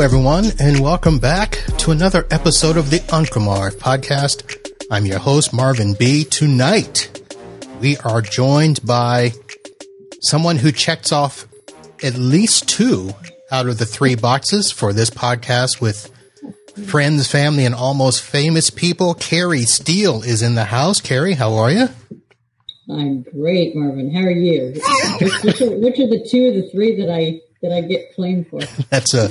Everyone, and welcome back to another episode of the Marv podcast. I'm your host, Marvin Bee. Tonight, we are joined by someone who checks off at least two out of the three boxes for this podcast with friends, family, and almost famous people. Carrie Steele is in the house. Carrie, how are you? I'm great, Marvin. How are you? which, which, are, which, are, the two or the three that I that I get claimed for? that's a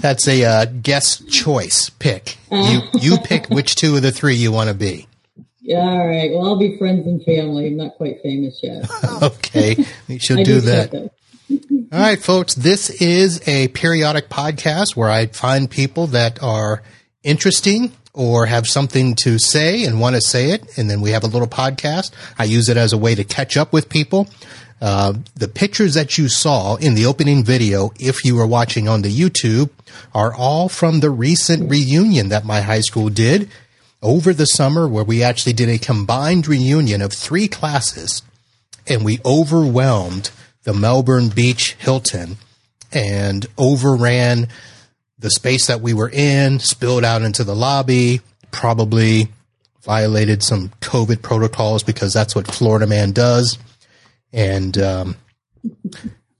that's a uh, guest choice pick. You you pick which two of the three you want to be. Yeah, all right. Well, I'll be friends and family. I'm not quite famous yet. okay, we should do that. All right, folks. This is a periodic podcast where I find people that are interesting or have something to say and want to say it. And then we have a little podcast. I use it as a way to catch up with people. Uh, the pictures that you saw in the opening video, if you were watching on the YouTube, are all from the recent reunion that my high school did over the summer, where we actually did a combined reunion of three classes and we overwhelmed the Melbourne Beach Hilton and overran the space that we were in, spilled out into the lobby, probably violated some COVID protocols because that's what Florida man does. And um,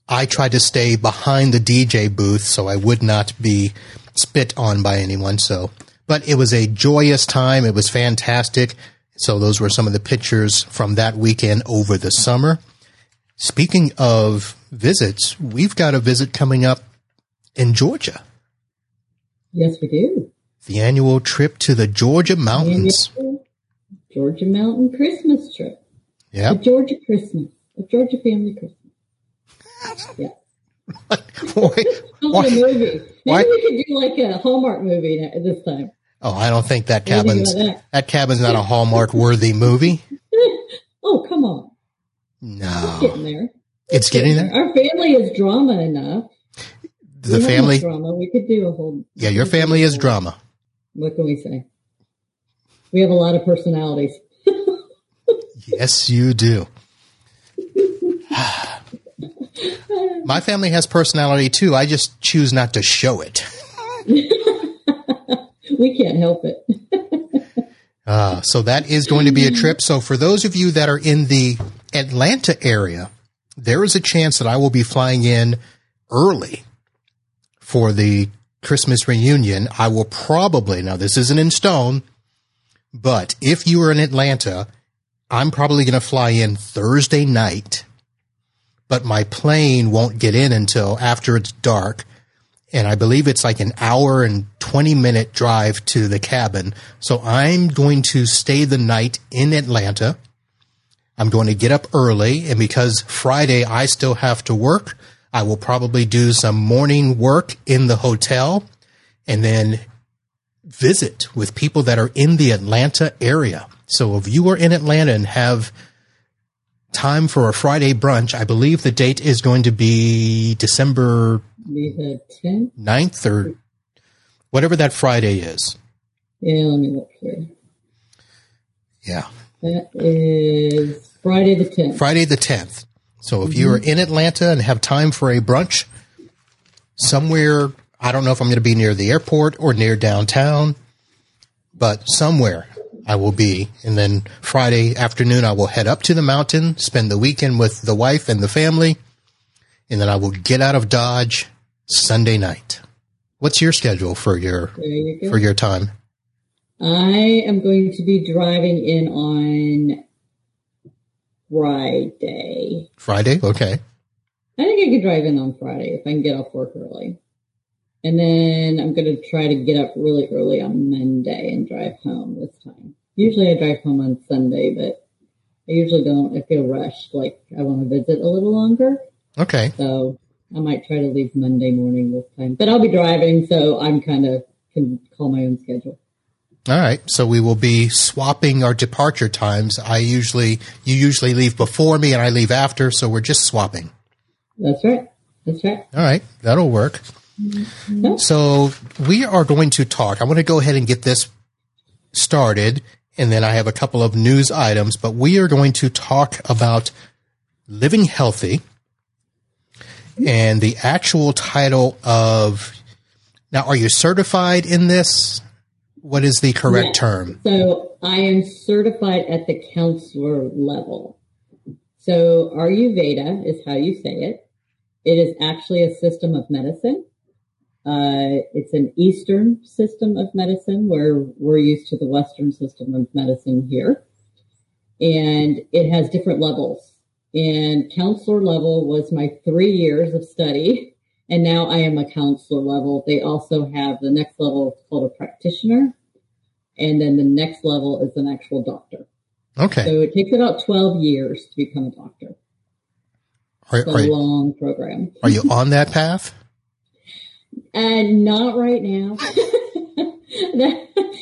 I tried to stay behind the DJ booth so I would not be spit on by anyone. So, but it was a joyous time. It was fantastic. So those were some of the pictures from that weekend over the summer. Speaking of visits, we've got a visit coming up in Georgia. Yes, we do. The annual trip to the Georgia mountains. Georgia mountain Christmas trip. Yeah. Georgia Christmas. Georgia family Christmas. Yeah. why, why, a movie. Maybe why? we could do like a Hallmark movie this time. Oh, I don't think that cabin's that? that? cabin's not a Hallmark worthy movie. oh, come on. No. It's getting there. It's, it's getting, getting there. Our family is drama enough the we family drama. We could do a whole. Yeah, your family is drama. What can we say? We have a lot of personalities. yes, you do. My family has personality too. I just choose not to show it. we can't help it. uh, so that is going to be a trip. So for those of you that are in the Atlanta area, there is a chance that I will be flying in early for the Christmas reunion, I will probably, now this isn't in stone, but if you are in Atlanta, I'm probably going to fly in Thursday night, but my plane won't get in until after it's dark. And I believe it's like an hour and 20 minute drive to the cabin. So I'm going to stay the night in Atlanta. I'm going to get up early. And because Friday I still have to work, I will probably do some morning work in the hotel and then visit with people that are in the Atlanta area. So if you are in Atlanta and have time for a Friday brunch, I believe the date is going to be December 10th? 9th or whatever that Friday is. Yeah, let me look here. Yeah. That is Friday the 10th. Friday the 10th. So if mm-hmm. you are in Atlanta and have time for a brunch somewhere, I don't know if I'm going to be near the airport or near downtown, but somewhere I will be. And then Friday afternoon, I will head up to the mountain, spend the weekend with the wife and the family, and then I will get out of Dodge Sunday night. What's your schedule for your you for your time? I am going to be driving in on Friday. Friday? Okay. I think I could drive in on Friday if I can get off work early. And then I'm going to try to get up really early on Monday and drive home this time. Usually I drive home on Sunday, but I usually don't. I feel rushed. Like I want to visit a little longer. Okay. So I might try to leave Monday morning this time, but I'll be driving, so I'm kind of can call my own schedule. All right. So we will be swapping our departure times. I usually, you usually leave before me and I leave after. So we're just swapping. That's right. That's right. All right. That'll work. Mm-hmm. So we are going to talk. I want to go ahead and get this started. And then I have a couple of news items, but we are going to talk about living healthy. And the actual title of Now, are you certified in this? What is the correct yes. term? So I am certified at the counselor level. So Ayurveda is how you say it. It is actually a system of medicine. Uh, it's an Eastern system of medicine where we're used to the Western system of medicine here. And it has different levels. And counselor level was my three years of study. And now I am a counselor level. They also have the next level called a practitioner. And then the next level is an actual doctor. Okay. So it takes about 12 years to become a doctor. Are, it's a are long program. Are you on that path? And not right now.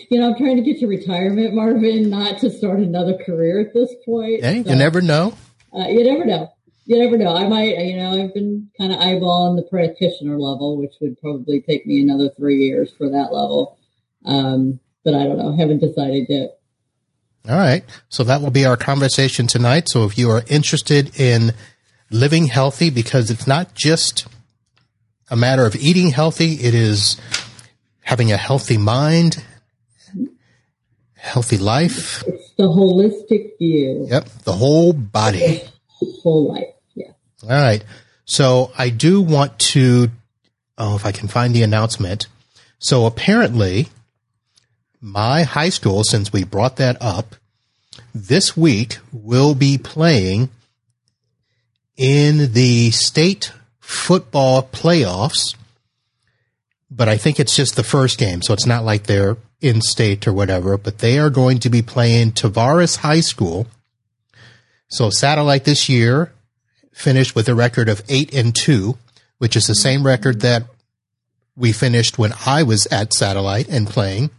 you know, I'm trying to get to retirement, Marvin, not to start another career at this point. Hey, so, you never know. Uh, you never know. You never know. I might, you know, I've been kind of eyeballing the practitioner level, which would probably take me another three years for that level. Um, but I don't know. Haven't decided yet. All right. So that will be our conversation tonight. So if you are interested in living healthy, because it's not just a matter of eating healthy, it is having a healthy mind, healthy life. It's the holistic view. Yep. The whole body. whole life. Yeah. All right. So I do want to, oh, if I can find the announcement. So apparently my high school, since we brought that up, this week will be playing in the state football playoffs, but I think it's just the first game, so it's not like they're in state or whatever, but they are going to be playing Tavares High School. So Satellite this year finished with a record of 8 and 2, which is the same record that we finished when I was at Satellite and playing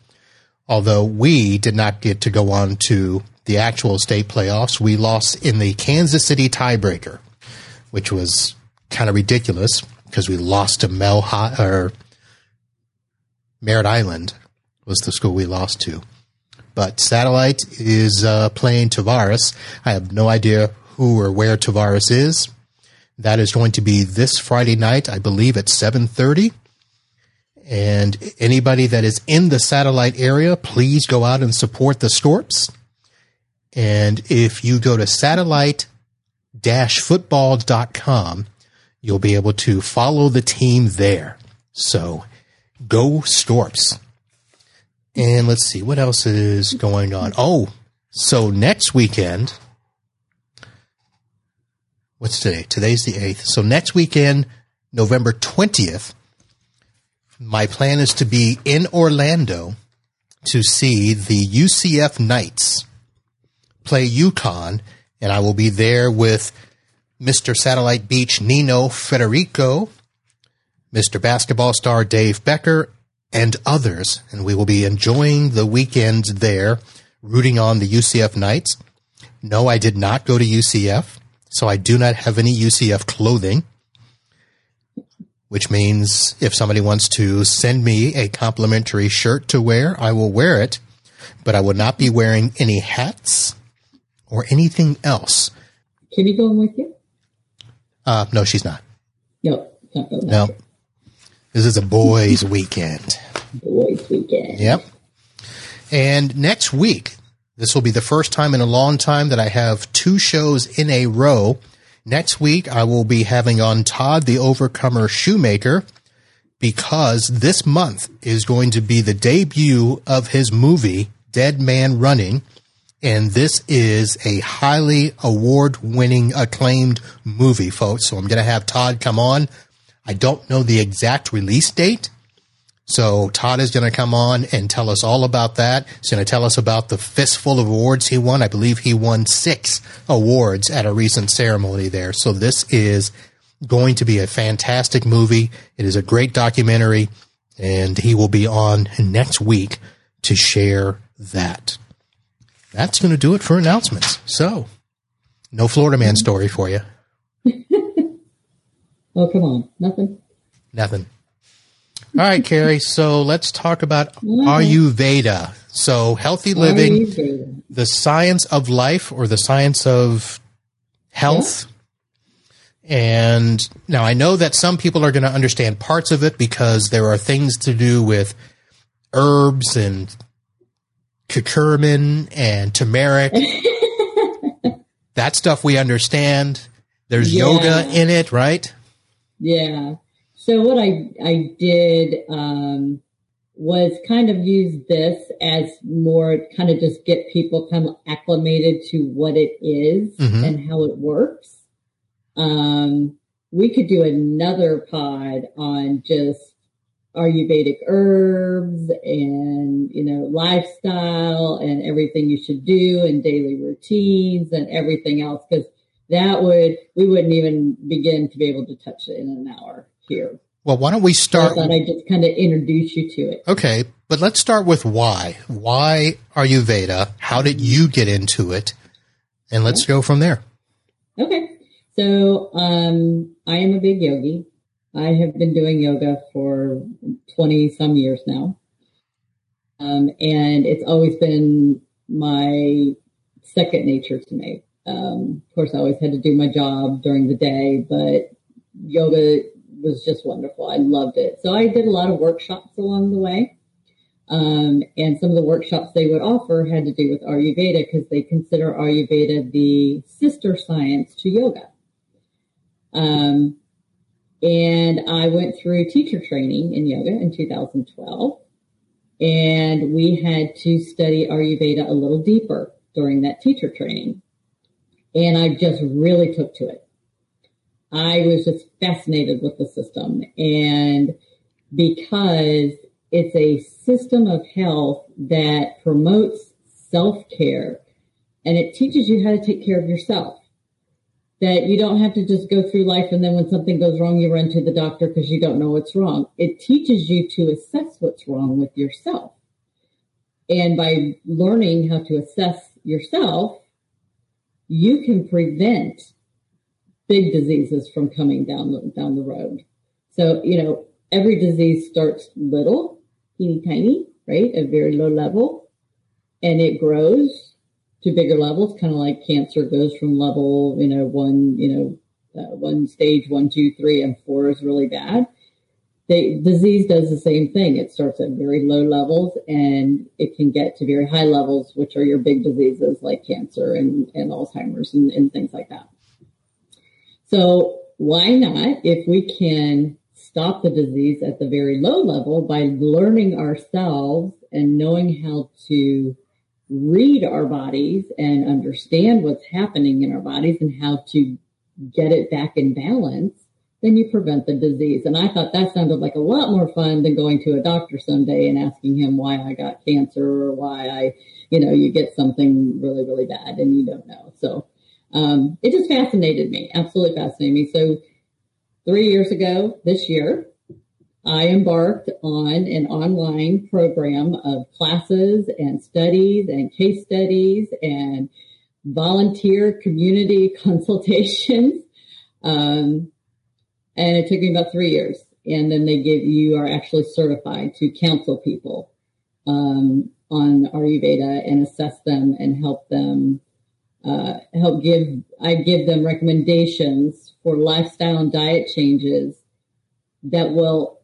although we did not get to go on to the actual state playoffs. We lost in the Kansas City tiebreaker, which was kind of ridiculous because we lost to Mel or Merritt Island was the school we lost to. But Satellite is uh, playing Tavares. I have no idea who or where Tavares is. That is going to be this Friday night, I believe, at seven thirty. And anybody that is in the satellite area, please go out and support the Scorps. And if you go to satellite football.com, you'll be able to follow the team there. So go Scorps. And let's see what else is going on. Oh, so next weekend, what's today? Today's the 8th. So next weekend, November 20th, my plan is to be in Orlando to see the UCF Knights play UConn, and I will be there with Mr. Satellite Beach Nino Federico, Mr. Basketball star Dave Becker, and others, and we will be enjoying the weekend there, rooting on the UCF Knights. No, I did not go to UCF, so I do not have any UCF clothing which means if somebody wants to send me a complimentary shirt to wear, I will wear it, but I will not be wearing any hats or anything else. Can you go with you? Uh, no, she's not. No, no. This is a boys' weekend. Boys' weekend. Yep. And next week, this will be the first time in a long time that I have two shows in a row Next week, I will be having on Todd the Overcomer Shoemaker because this month is going to be the debut of his movie, Dead Man Running. And this is a highly award winning, acclaimed movie, folks. So I'm going to have Todd come on. I don't know the exact release date, so Todd is going to come on and tell us all about that. He's going to tell us about the fistful of awards he won. I believe he won six awards at a recent ceremony there. So this is going to be a fantastic movie. It is a great documentary and he will be on next week to share that. That's going to do it for announcements. So no Florida man story for you. oh, come on. Nothing. Nothing. All right, Carrie. So let's talk about Ayurveda. So healthy living, Ayurveda. the science of life or the science of health. And now I know that some people are going to understand parts of it because there are things to do with herbs and curcumin and turmeric. that stuff we understand. There's yeah. yoga in it, right? Yeah. So what I I did um, was kind of use this as more kind of just get people kind of acclimated to what it is mm-hmm. and how it works. Um, we could do another pod on just Ayurvedic herbs and, you know, lifestyle and everything you should do and daily routines and everything else. Cause that would, we wouldn't even begin to be able to touch it in an hour here. Well, why don't we start? So I thought I'd just kind of introduce you to it. Okay. But let's start with why. Why Ayurveda? How did you get into it? And let's go from there. Okay. So, um, I am a big yogi. I have been doing yoga for 20 some years now. Um, and it's always been my second nature to me. Um, of course, I always had to do my job during the day, but yoga was just wonderful. I loved it. So I did a lot of workshops along the way. Um, and some of the workshops they would offer had to do with Ayurveda because they consider Ayurveda the sister science to yoga. Um, and I went through teacher training in yoga in 2012. And we had to study Ayurveda a little deeper during that teacher training. And I just really took to it. I was just fascinated with the system. And because it's a system of health that promotes self care and it teaches you how to take care of yourself that you don't have to just go through life and then when something goes wrong, you run to the doctor because you don't know what's wrong. It teaches you to assess what's wrong with yourself. And by learning how to assess yourself, you can prevent big diseases from coming down the, down the road. So, you know, every disease starts little, teeny tiny, right? At very low level and it grows to bigger levels, kind of like cancer goes from level, you know, one, you know, uh, one stage, one, two, three, and four is really bad. The disease does the same thing. It starts at very low levels and it can get to very high levels, which are your big diseases like cancer and, and Alzheimer's and, and things like that. So why not, if we can stop the disease at the very low level by learning ourselves and knowing how to read our bodies and understand what's happening in our bodies and how to get it back in balance, then you prevent the disease. And I thought that sounded like a lot more fun than going to a doctor someday and asking him why I got cancer or why I, you know, you get something really, really bad and you don't know. So, um, it just fascinated me, absolutely fascinated me. So three years ago this year, I embarked on an online program of classes and studies and case studies and volunteer community consultations. Um, and it took me about three years. And then they give you are actually certified to counsel people um, on Ayurveda and assess them and help them uh, help give I give them recommendations for lifestyle and diet changes that will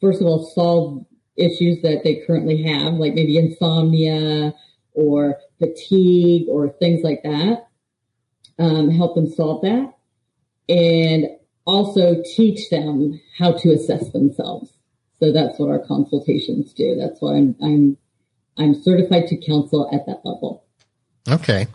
first of all, solve issues that they currently have, like maybe insomnia or fatigue or things like that. Um, help them solve that and also teach them how to assess themselves. So that's what our consultations do. That's why I'm, I'm, I'm certified to counsel at that level. Okay.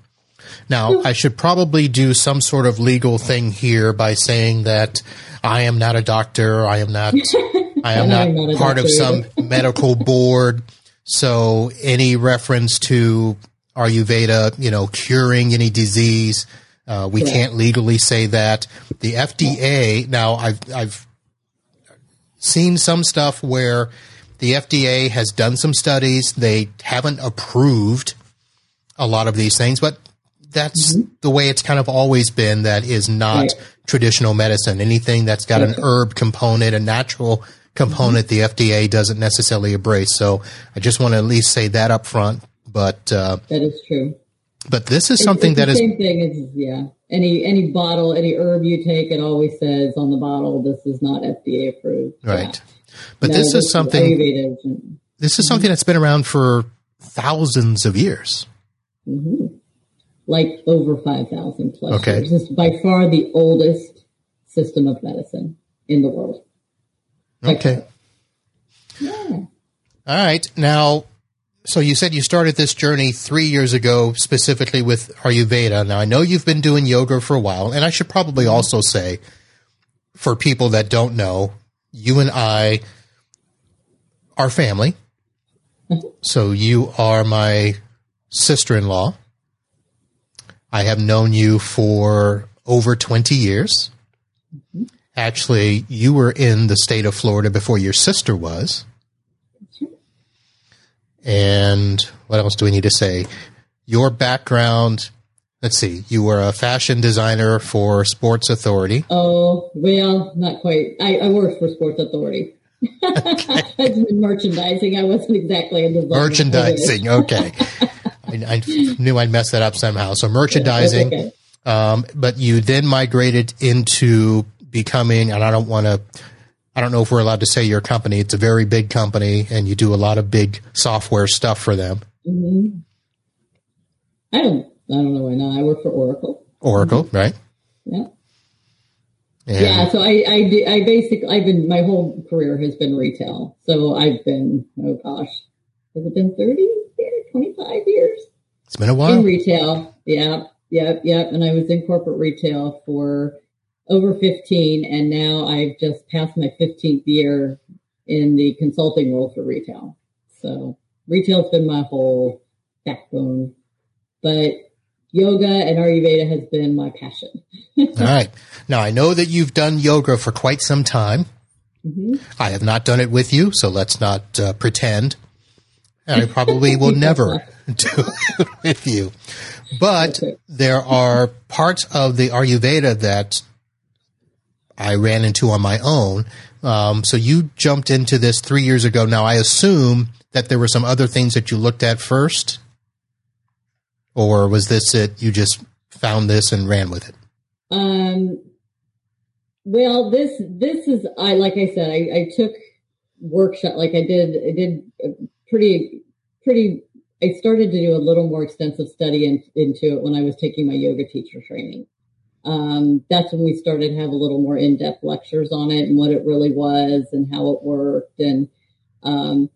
Now, I should probably do some sort of legal thing here by saying that I am not a doctor. I am not I am not, not part of some medical board. So any reference to Ayurveda, you know, curing any disease, uh, we can't legally say that. The FDA, now I've, I've seen some stuff where the FDA has done some studies. They haven't approved a lot of these things, but that's mm-hmm. the way it's kind of always been. That is not right. traditional medicine. Anything that's got an herb component, a natural component the FDA doesn't necessarily embrace. So I just want to at least say that up front. But uh, that is true. But this is something it's that is same thing. As, yeah, any any bottle, any herb you take, it always says on the bottle, "This is not FDA approved." Right. Yeah. But no, this, this, is something. This is something that's been around for thousands of years. Mm-hmm. Like over five thousand plus okay. years. is by far the oldest system of medicine in the world. Okay. All right. Now, so you said you started this journey three years ago, specifically with Ayurveda. Now I know you've been doing yoga for a while, and I should probably mm-hmm. also say, for people that don't know, you and I are family. Mm-hmm. So you are my sister-in-law. I have known you for over 20 years. Mm-hmm. Actually, you were in the state of Florida before your sister was. And what else do we need to say? Your background, let's see, you were a fashion designer for Sports Authority. Oh, well, not quite. I, I worked for Sports Authority. Okay. I was in merchandising. I wasn't exactly in designer. Merchandising, okay. I, I, knew I'd mess that up somehow. So merchandising. Yeah, okay. um, but you then migrated into becoming, and I don't want to I don't know if we're allowed to say your company. It's a very big company, and you do a lot of big software stuff for them. Mm-hmm. I don't. I don't know why not. I work for Oracle. Oracle, mm-hmm. right? Yeah. And yeah. So I, I, I basically, I've been my whole career has been retail. So I've been, oh gosh, has it been 30, 25 years? It's been a while in retail. Yeah, yeah, yeah. And I was in corporate retail for over 15 and now I've just passed my 15th year in the consulting role for retail. So retail's been my whole backbone, but yoga and Ayurveda has been my passion. All right. Now I know that you've done yoga for quite some time. Mm-hmm. I have not done it with you, so let's not uh, pretend. And I probably will never do it with you. But there are parts of the Ayurveda that I ran into on my own. Um, so you jumped into this three years ago. Now I assume that there were some other things that you looked at first, or was this it? You just found this and ran with it. Um. Well, this this is I like I said I, I took workshop like I did I did pretty pretty I started to do a little more extensive study in, into it when I was taking my yoga teacher training um, that's when we started to have a little more in-depth lectures on it and what it really was and how it worked and um,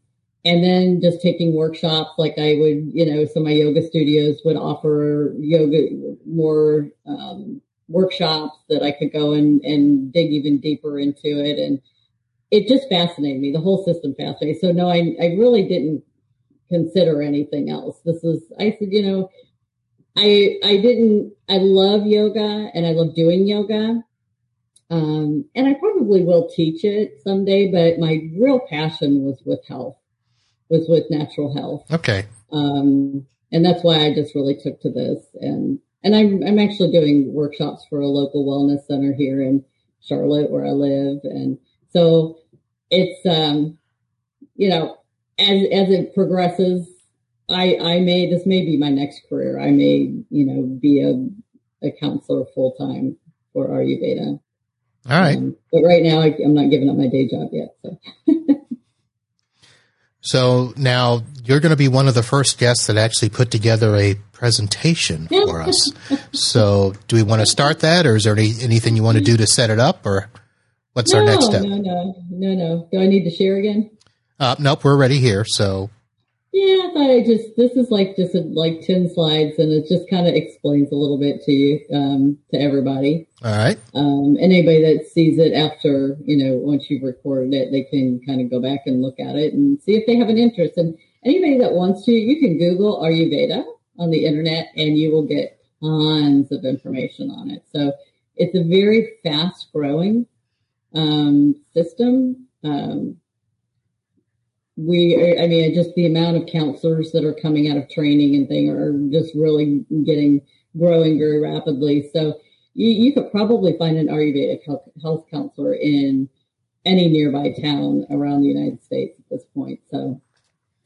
and then just taking workshops like I would, you know, some of my yoga studios would offer yoga more um, workshops that I could go and, and dig even deeper into it. And it just fascinated me. The whole system fascinated me. So no, I, I really didn't consider anything else. This is, I said, you know, I I didn't I love yoga and I love doing yoga. Um, and I probably will teach it someday, but my real passion was with health, was with natural health. Okay. Um, and that's why I just really took to this. And, and I'm, I'm actually doing workshops for a local wellness center here in Charlotte where I live. And so it's, um, you know, as, as it progresses, I, I may, this may be my next career. I may, you know, be a, a counselor full time for Ayurveda. All right. Um, but right now I, am not giving up my day job yet. So. so now you're going to be one of the first guests that actually put together a presentation for us. so do we want to start that or is there any, anything you want to do to set it up or what's no, our next step? No, no, no, no. Do I need to share again? Uh, nope, we're already here. So yeah, I thought I just this is like just a, like ten slides, and it just kind of explains a little bit to you, um, to everybody. All right. Um, and anybody that sees it after you know once you've recorded it, they can kind of go back and look at it and see if they have an interest. And anybody that wants to, you can Google Ayurveda on the internet, and you will get tons of information on it. So it's a very fast growing um, system. Um, we, I mean, just the amount of counselors that are coming out of training and thing are just really getting growing very rapidly. So you, you could probably find an Ayurvedic health counselor in any nearby town around the United States at this point. So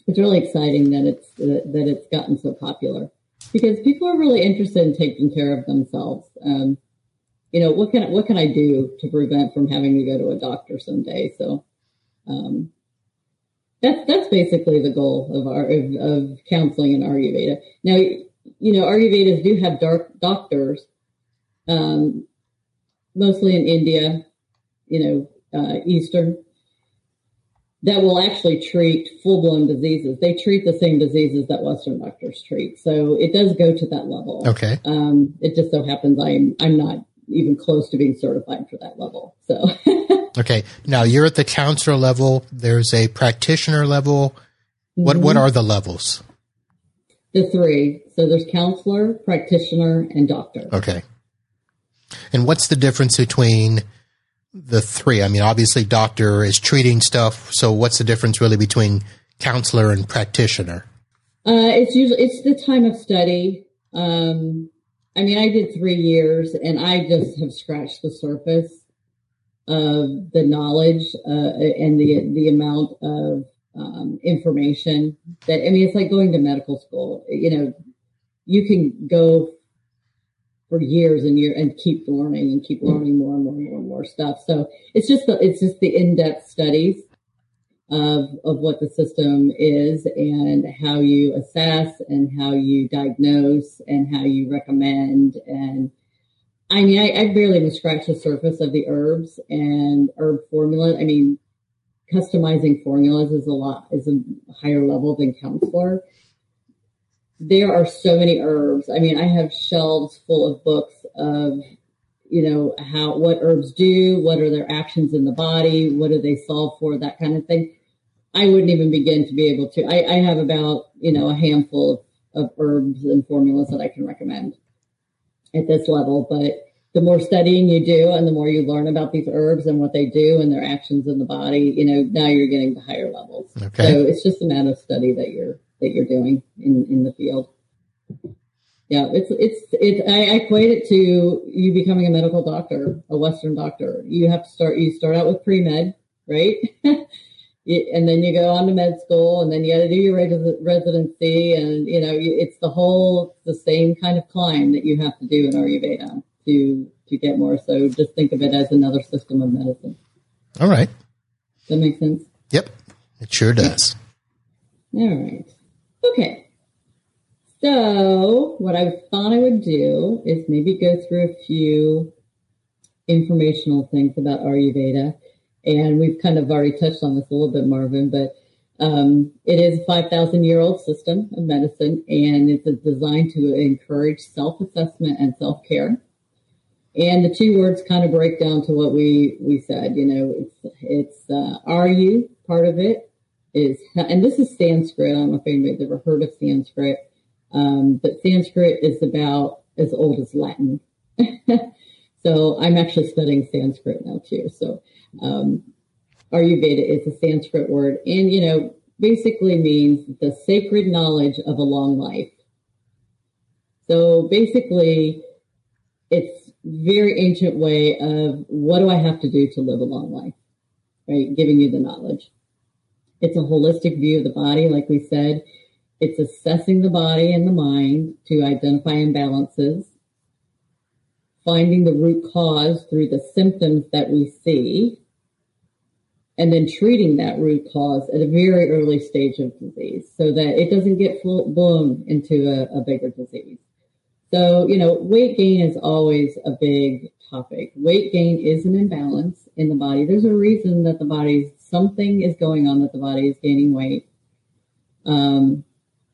it's really exciting that it's that it's gotten so popular. because people are really interested in taking care of themselves. Um, you know, what can what can I do to prevent from having to go to a doctor someday? So, um, that's that's basically the goal of our of, of counseling in Ayurveda. Now, you know, Ayurvedas do have dark doctors, um, mostly in India, you know, uh, Eastern, that will actually treat full blown diseases. They treat the same diseases that Western doctors treat. So it does go to that level. Okay. Um, it just so happens I'm I'm not even close to being certified for that level. So. okay. Now you're at the counselor level. There's a practitioner level. What mm-hmm. what are the levels? The three. So there's counselor, practitioner, and doctor. Okay. And what's the difference between the three? I mean, obviously, doctor is treating stuff. So, what's the difference really between counselor and practitioner? Uh, it's usually it's the time of study. Um, I mean, I did three years, and I just have scratched the surface of the knowledge uh, and the the amount of um, information that I mean, it's like going to medical school. You know, you can go for years and years and keep learning and keep learning more and more and more and more stuff. So it's just the, it's just the in-depth studies of of what the system is and how you assess and how you diagnose and how you recommend and I mean I, I barely even scratched the surface of the herbs and herb formula. I mean customizing formulas is a lot is a higher level than counselor there are so many herbs. I mean, I have shelves full of books of, you know, how, what herbs do, what are their actions in the body, what do they solve for, that kind of thing. I wouldn't even begin to be able to. I, I have about, you know, a handful of, of herbs and formulas that I can recommend at this level. But the more studying you do and the more you learn about these herbs and what they do and their actions in the body, you know, now you're getting to higher levels. Okay. So it's just a matter of study that you're that you're doing in, in the field. Yeah, it's it's it's. I, equate it to you becoming a medical doctor, a Western doctor. You have to start. You start out with pre med, right? and then you go on to med school, and then you got to do your residency, and you know it's the whole the same kind of climb that you have to do in Ayurveda to to get more. So just think of it as another system of medicine. All right. Does that make sense? Yep, it sure does. All right. Okay. So what I thought I would do is maybe go through a few informational things about Ayurveda. And we've kind of already touched on this a little bit, Marvin, but um, it is a 5,000 year old system of medicine and it's designed to encourage self assessment and self care. And the two words kind of break down to what we, we said, you know, it's, it's, uh, Ayur part of it? is, and this is Sanskrit. I don't know if anybody's ever heard of Sanskrit, um, but Sanskrit is about as old as Latin. so I'm actually studying Sanskrit now too. So um, Ayurveda is a Sanskrit word, and you know, basically means the sacred knowledge of a long life. So basically, it's very ancient way of what do I have to do to live a long life, right? Giving you the knowledge. It's a holistic view of the body, like we said. It's assessing the body and the mind to identify imbalances, finding the root cause through the symptoms that we see, and then treating that root cause at a very early stage of disease so that it doesn't get full blown into a, a bigger disease. So, you know, weight gain is always a big topic. Weight gain is an imbalance in the body. There's a reason that the body's something is going on that the body is gaining weight. Um,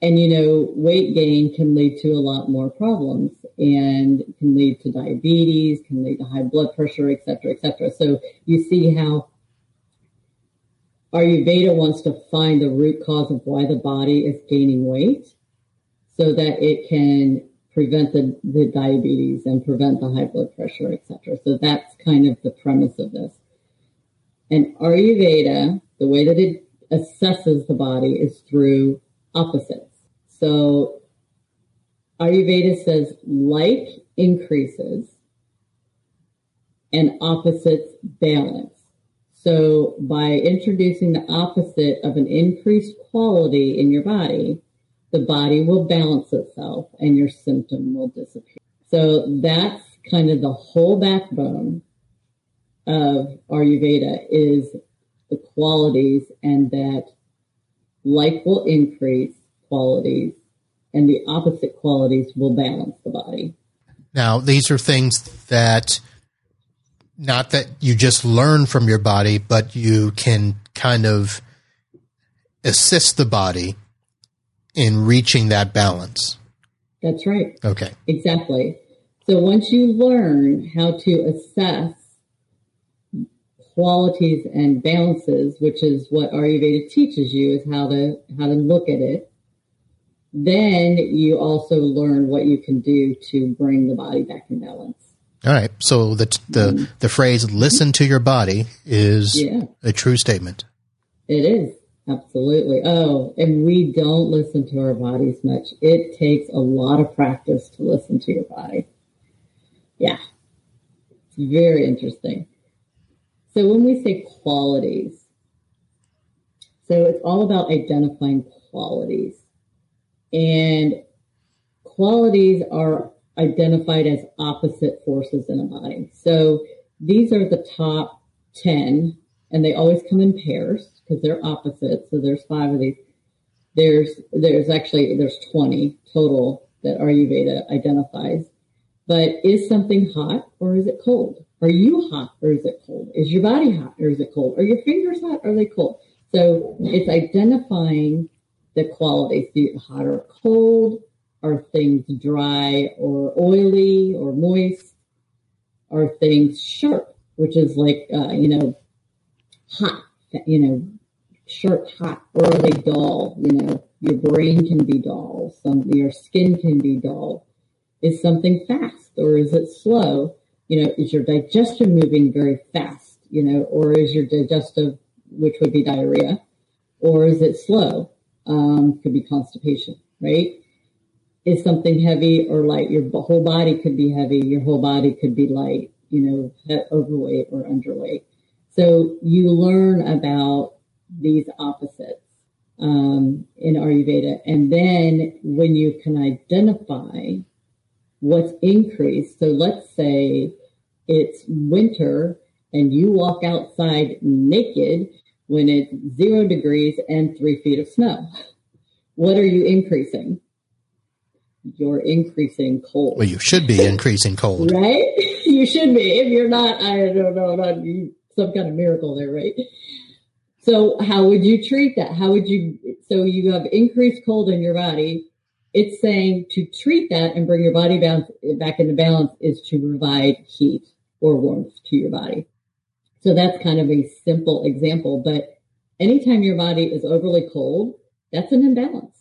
and you know, weight gain can lead to a lot more problems and can lead to diabetes, can lead to high blood pressure, et cetera, et cetera. So you see how Ayurveda wants to find the root cause of why the body is gaining weight so that it can prevent the, the diabetes and prevent the high blood pressure, etc. So that's kind of the premise of this. And Ayurveda, the way that it assesses the body is through opposites. So Ayurveda says like increases and opposites balance. So by introducing the opposite of an increased quality in your body, the body will balance itself and your symptom will disappear. So that's kind of the whole backbone of Ayurveda is the qualities and that like will increase qualities and the opposite qualities will balance the body. Now, these are things that not that you just learn from your body, but you can kind of assist the body in reaching that balance. That's right. Okay. Exactly. So once you learn how to assess qualities and balances, which is what Ayurveda teaches you, is how to how to look at it. Then you also learn what you can do to bring the body back in balance. All right. So the the mm-hmm. the phrase "listen to your body" is yeah. a true statement. It is absolutely. Oh, and we don't listen to our bodies much. It takes a lot of practice to listen to your body. Yeah, it's very interesting. So when we say qualities, so it's all about identifying qualities. And qualities are identified as opposite forces in a body. So these are the top 10 and they always come in pairs because they're opposites. So there's five of these. There's, there's actually, there's 20 total that Ayurveda identifies. But is something hot or is it cold? Are you hot or is it cold? Is your body hot or is it cold? Are your fingers hot or are they cold? So it's identifying the qualities, hot or cold. Are things dry or oily or moist? Are things sharp, which is like, uh, you know, hot, you know, sharp, hot, or are they dull? You know, your brain can be dull. Some, your skin can be dull. Is something fast or is it slow? you know, is your digestion moving very fast, you know, or is your digestive, which would be diarrhea, or is it slow? Um, could be constipation, right? Is something heavy or light? Your whole body could be heavy. Your whole body could be light, you know, overweight or underweight. So you learn about these opposites um, in Ayurveda. And then when you can identify what's increased. So let's say it's winter and you walk outside naked when it's zero degrees and three feet of snow. What are you increasing? You're increasing cold. Well, you should be increasing cold. right? you should be. If you're not, I don't know, not some kind of miracle there, right? So how would you treat that? How would you, so you have increased cold in your body it's saying to treat that and bring your body balance, back into balance is to provide heat or warmth to your body. So that's kind of a simple example, but anytime your body is overly cold, that's an imbalance.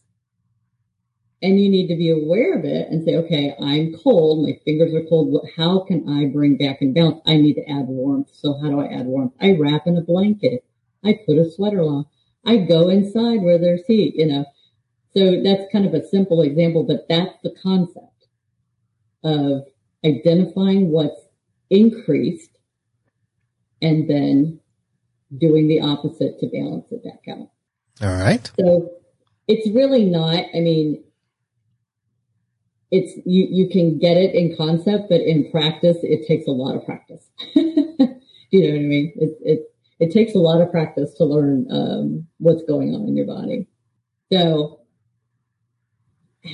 And you need to be aware of it and say, okay, I'm cold. My fingers are cold. How can I bring back and balance? I need to add warmth. So how do I add warmth? I wrap in a blanket. I put a sweater on. I go inside where there's heat, you know. So that's kind of a simple example, but that's the concept of identifying what's increased and then doing the opposite to balance it back out. All right. So it's really not, I mean, it's you you can get it in concept, but in practice it takes a lot of practice. you know what I mean? It it it takes a lot of practice to learn um, what's going on in your body. So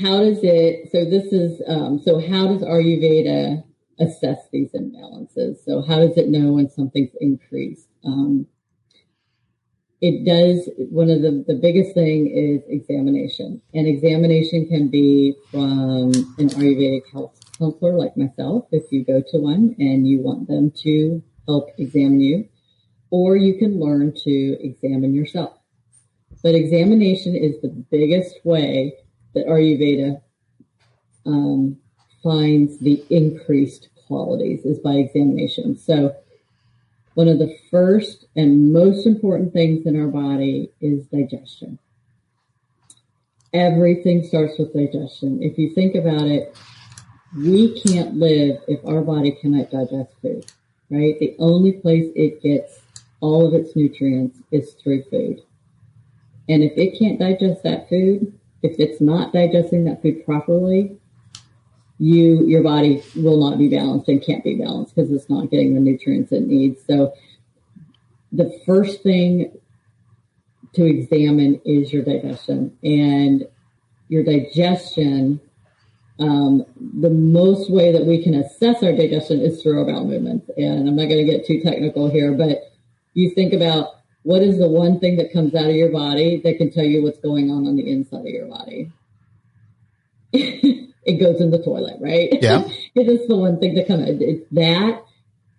how does it, so this is, um, so how does Ayurveda assess these imbalances? So how does it know when something's increased? Um, it does, one of the, the biggest thing is examination. And examination can be from an Ayurvedic health counselor like myself, if you go to one and you want them to help examine you, or you can learn to examine yourself. But examination is the biggest way that Ayurveda um, finds the increased qualities is by examination. So one of the first and most important things in our body is digestion. Everything starts with digestion. If you think about it, we can't live if our body cannot digest food, right? The only place it gets all of its nutrients is through food. And if it can't digest that food, if it's not digesting that food properly, you your body will not be balanced and can't be balanced because it's not getting the nutrients it needs. So the first thing to examine is your digestion and your digestion. Um, the most way that we can assess our digestion is through our bowel movements. And I'm not going to get too technical here, but you think about what is the one thing that comes out of your body that can tell you what's going on on the inside of your body? it goes in the toilet, right? Yeah. it is the one thing that comes. It's that,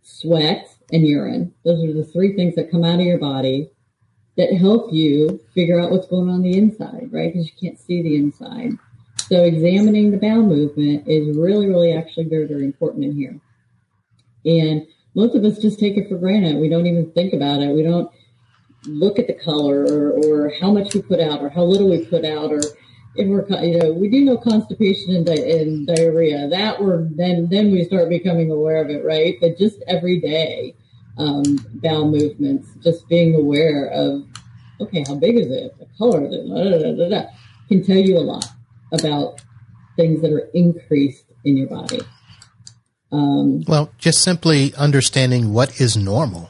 sweat, and urine. Those are the three things that come out of your body that help you figure out what's going on the inside, right? Because you can't see the inside. So examining the bowel movement is really, really actually very, very important in here. And most of us just take it for granted. We don't even think about it. We don't look at the color or, or how much we put out or how little we put out or if we're, you know, we do know constipation and, di- and diarrhea. That we're then then we start becoming aware of it, right? But just every day, um, bowel movements, just being aware of, okay, how big is it? The color, da, da, da, can tell you a lot about things that are increased in your body. Um, well, just simply understanding what is normal.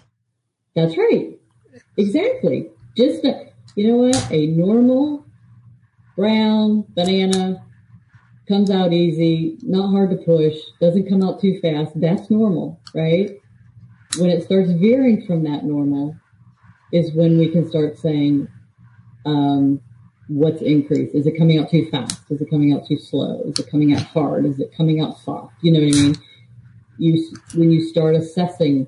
That's right. Exactly. Just, a, you know what? A normal brown banana comes out easy, not hard to push, doesn't come out too fast. That's normal, right? When it starts veering from that normal is when we can start saying, um, what's increased? Is it coming out too fast? Is it coming out too slow? Is it coming out hard? Is it coming out soft? You know what I mean? You, when you start assessing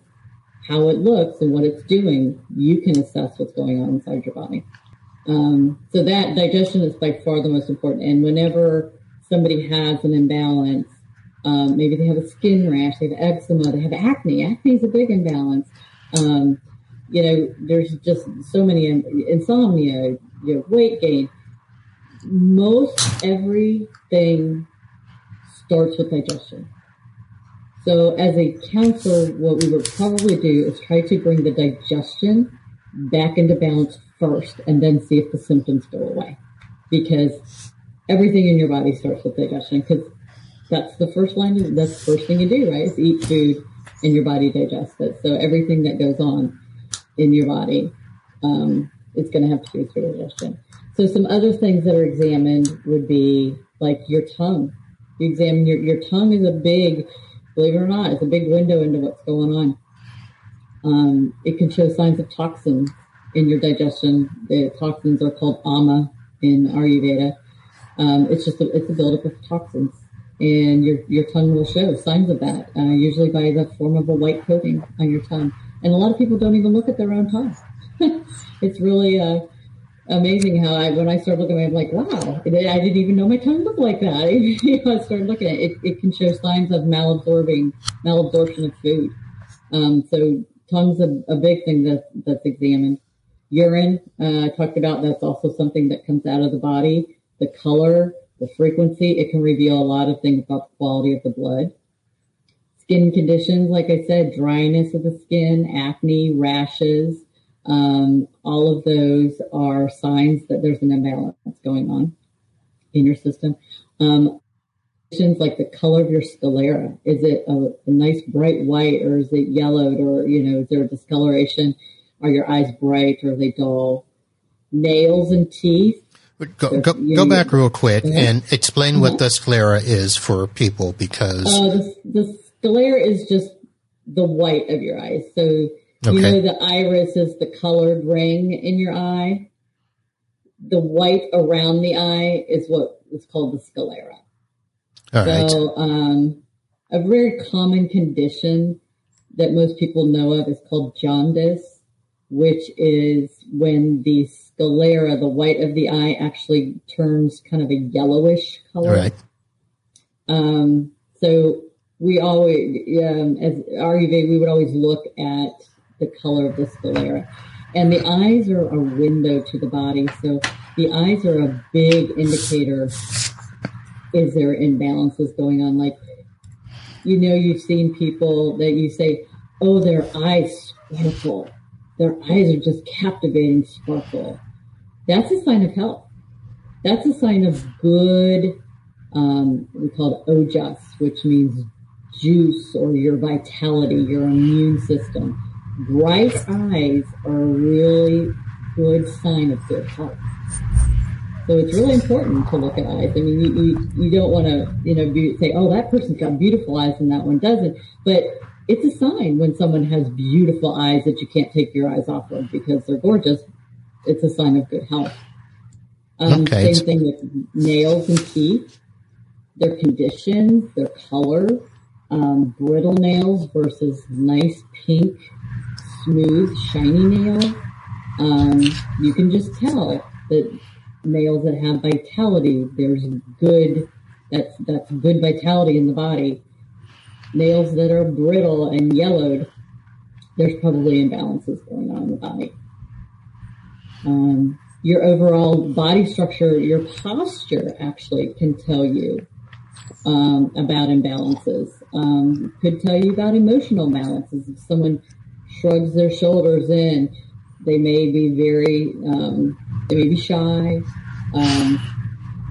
how it looks and what it's doing, you can assess what's going on inside your body. Um, so that digestion is by far the most important. And whenever somebody has an imbalance, um, maybe they have a skin rash, they have eczema, they have acne. Acne is a big imbalance. Um, you know, there's just so many insomnia, you know, weight gain. Most everything starts with digestion. So as a counselor, what we would probably do is try to bring the digestion back into balance first and then see if the symptoms go away. Because everything in your body starts with digestion because that's the first line, that's the first thing you do, right? Is eat food and your body digests it. So everything that goes on in your body um, is going to have to go through digestion. So some other things that are examined would be like your tongue. You examine your, your tongue is a big, believe it or not, it's a big window into what's going on. Um, it can show signs of toxins in your digestion. The toxins are called ama in Ayurveda. Um, it's just a, it's a buildup of toxins, and your your tongue will show signs of that. Uh, usually by the form of a white coating on your tongue, and a lot of people don't even look at their own tongue. it's really uh, amazing how I when I started looking I'm like, wow, I didn't even know my tongue looked like that. you know, I started looking at it. it. It can show signs of malabsorbing malabsorption of food. Um, so tongue's a, a big thing that, that's examined. Urine, uh, I talked about that's also something that comes out of the body. The color, the frequency, it can reveal a lot of things about the quality of the blood. Skin conditions, like I said, dryness of the skin, acne, rashes, um, all of those are signs that there's an imbalance going on in your system. Um, like the color of your sclera. Is it a, a, nice bright white or is it yellowed or, you know, is there a discoloration? Are your eyes bright or are they dull? Nails and teeth. Go, go, go back real quick and explain uh-huh. what the sclera is for people because. Uh, the, the sclera is just the white of your eyes. So, you okay. know, the iris is the colored ring in your eye. The white around the eye is what is called the sclera. All so, right. um, a very common condition that most people know of is called jaundice, which is when the sclera, the white of the eye, actually turns kind of a yellowish color. Right. Um, so we always, um, as Ayurveda, we would always look at the color of the sclera. And the eyes are a window to the body. So the eyes are a big indicator is there imbalances going on? Like, you know, you've seen people that you say, oh, their eyes sparkle. Their eyes are just captivating sparkle. That's a sign of health. that's a sign of good. Um, we call it ojas, which means juice or your vitality, your immune system. Bright eyes are a really good sign of good health. So it's really important to look at eyes. I mean, you, you, you don't want to, you know, be, say, oh, that person's got beautiful eyes and that one doesn't. But it's a sign when someone has beautiful eyes that you can't take your eyes off of because they're gorgeous. It's a sign of good health. Um, okay. Same thing with nails and teeth, their condition, their color, um, brittle nails versus nice pink, smooth, shiny nail. Um, you can just tell that nails that have vitality, there's good, that's, that's good vitality in the body. Nails that are brittle and yellowed, there's probably imbalances going on in the body. Um, your overall body structure, your posture actually can tell you um, about imbalances. Um, could tell you about emotional balances. If someone shrugs their shoulders in, they may be very, um, they may be shy.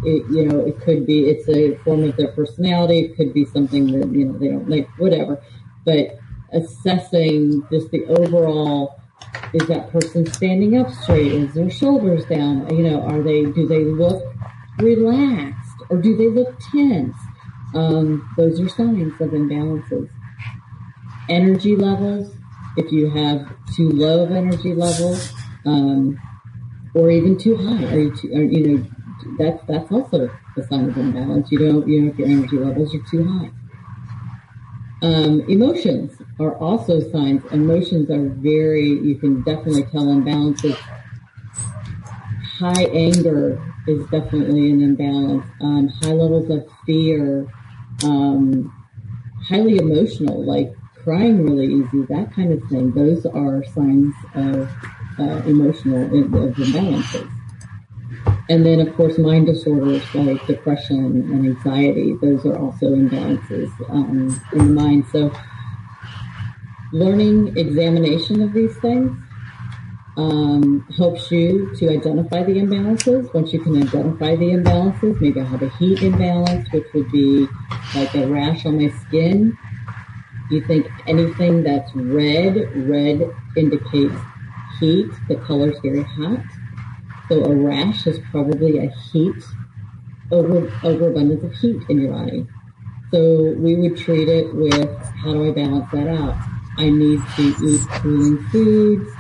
It, you know, it could be, it's a form of their personality. It could be something that, you know, they don't like, whatever. But assessing just the overall, is that person standing up straight? Is their shoulders down? You know, are they, do they look relaxed or do they look tense? Um, those are signs of imbalances. Energy levels, if you have too low of energy levels, um, or even too high, are you, too, you know, that's that's also a sign of imbalance. You don't, you know, if your energy levels are too high. Um, emotions are also signs. Emotions are very, you can definitely tell imbalances. High anger is definitely an imbalance. Um, high levels of fear, um, highly emotional, like crying really easy, that kind of thing. Those are signs of uh, emotional of imbalances. And then, of course, mind disorders like depression and anxiety, those are also imbalances um, in the mind. So, learning examination of these things um, helps you to identify the imbalances. Once you can identify the imbalances, maybe I have a heat imbalance, which would be like a rash on my skin. You think anything that's red, red indicates heat. The color's very hot. So a rash is probably a heat, over overabundance of heat in your body. So we would treat it with how do I balance that out? I need to eat cooling foods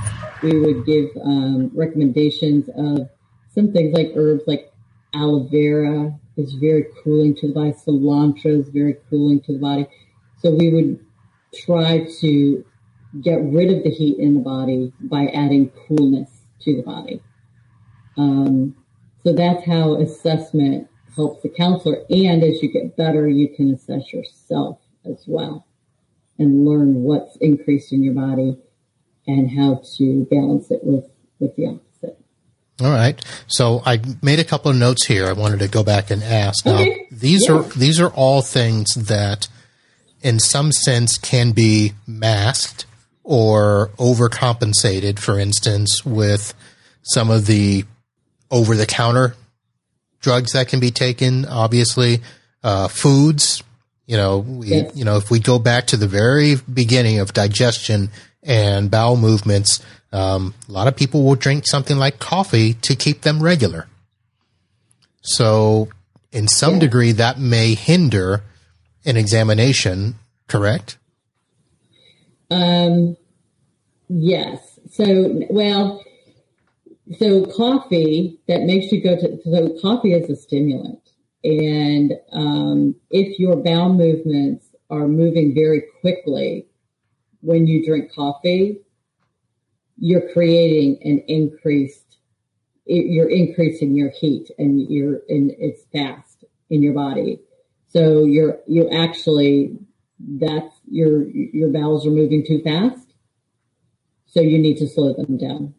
we would give um, recommendations of some things like herbs like aloe vera is very cooling to the body. Cilantro is very cooling to the body. So we would try to get rid of the heat in the body by adding coolness to the body. Um, so that's how assessment helps the counselor. And as you get better, you can assess yourself as well and learn what's increased in your body and how to balance it with, with the opposite. All right. So I made a couple of notes here. I wanted to go back and ask. Okay. Now, these yeah. are these are all things that, in some sense, can be masked or overcompensated. For instance, with some of the over-the-counter drugs that can be taken. Obviously, uh, foods. You know, we, yes. you know, if we go back to the very beginning of digestion and bowel movements, um, a lot of people will drink something like coffee to keep them regular. So, in some yeah. degree, that may hinder an examination, correct? Um, yes. So, well, so coffee that makes you go to, so coffee is a stimulant. And um, if your bowel movements are moving very quickly, when you drink coffee, you're creating an increased, you're increasing your heat and you're, and it's fast in your body. So you're, you actually, that's your, your bowels are moving too fast. So you need to slow them down.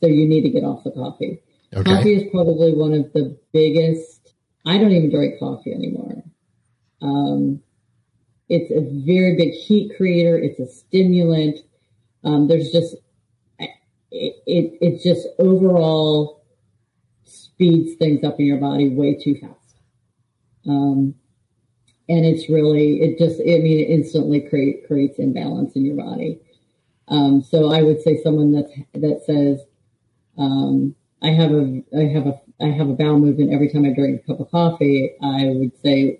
So you need to get off the coffee. Okay. Coffee is probably one of the biggest, I don't even drink coffee anymore. Um, it's a very big heat creator. It's a stimulant. Um, there's just it, it, it's just overall speeds things up in your body way too fast. Um, and it's really, it just, I mean, it instantly create, creates imbalance in your body. Um, so I would say someone that that says, um, I have a, I have a, I have a bowel movement every time I drink a cup of coffee. I would say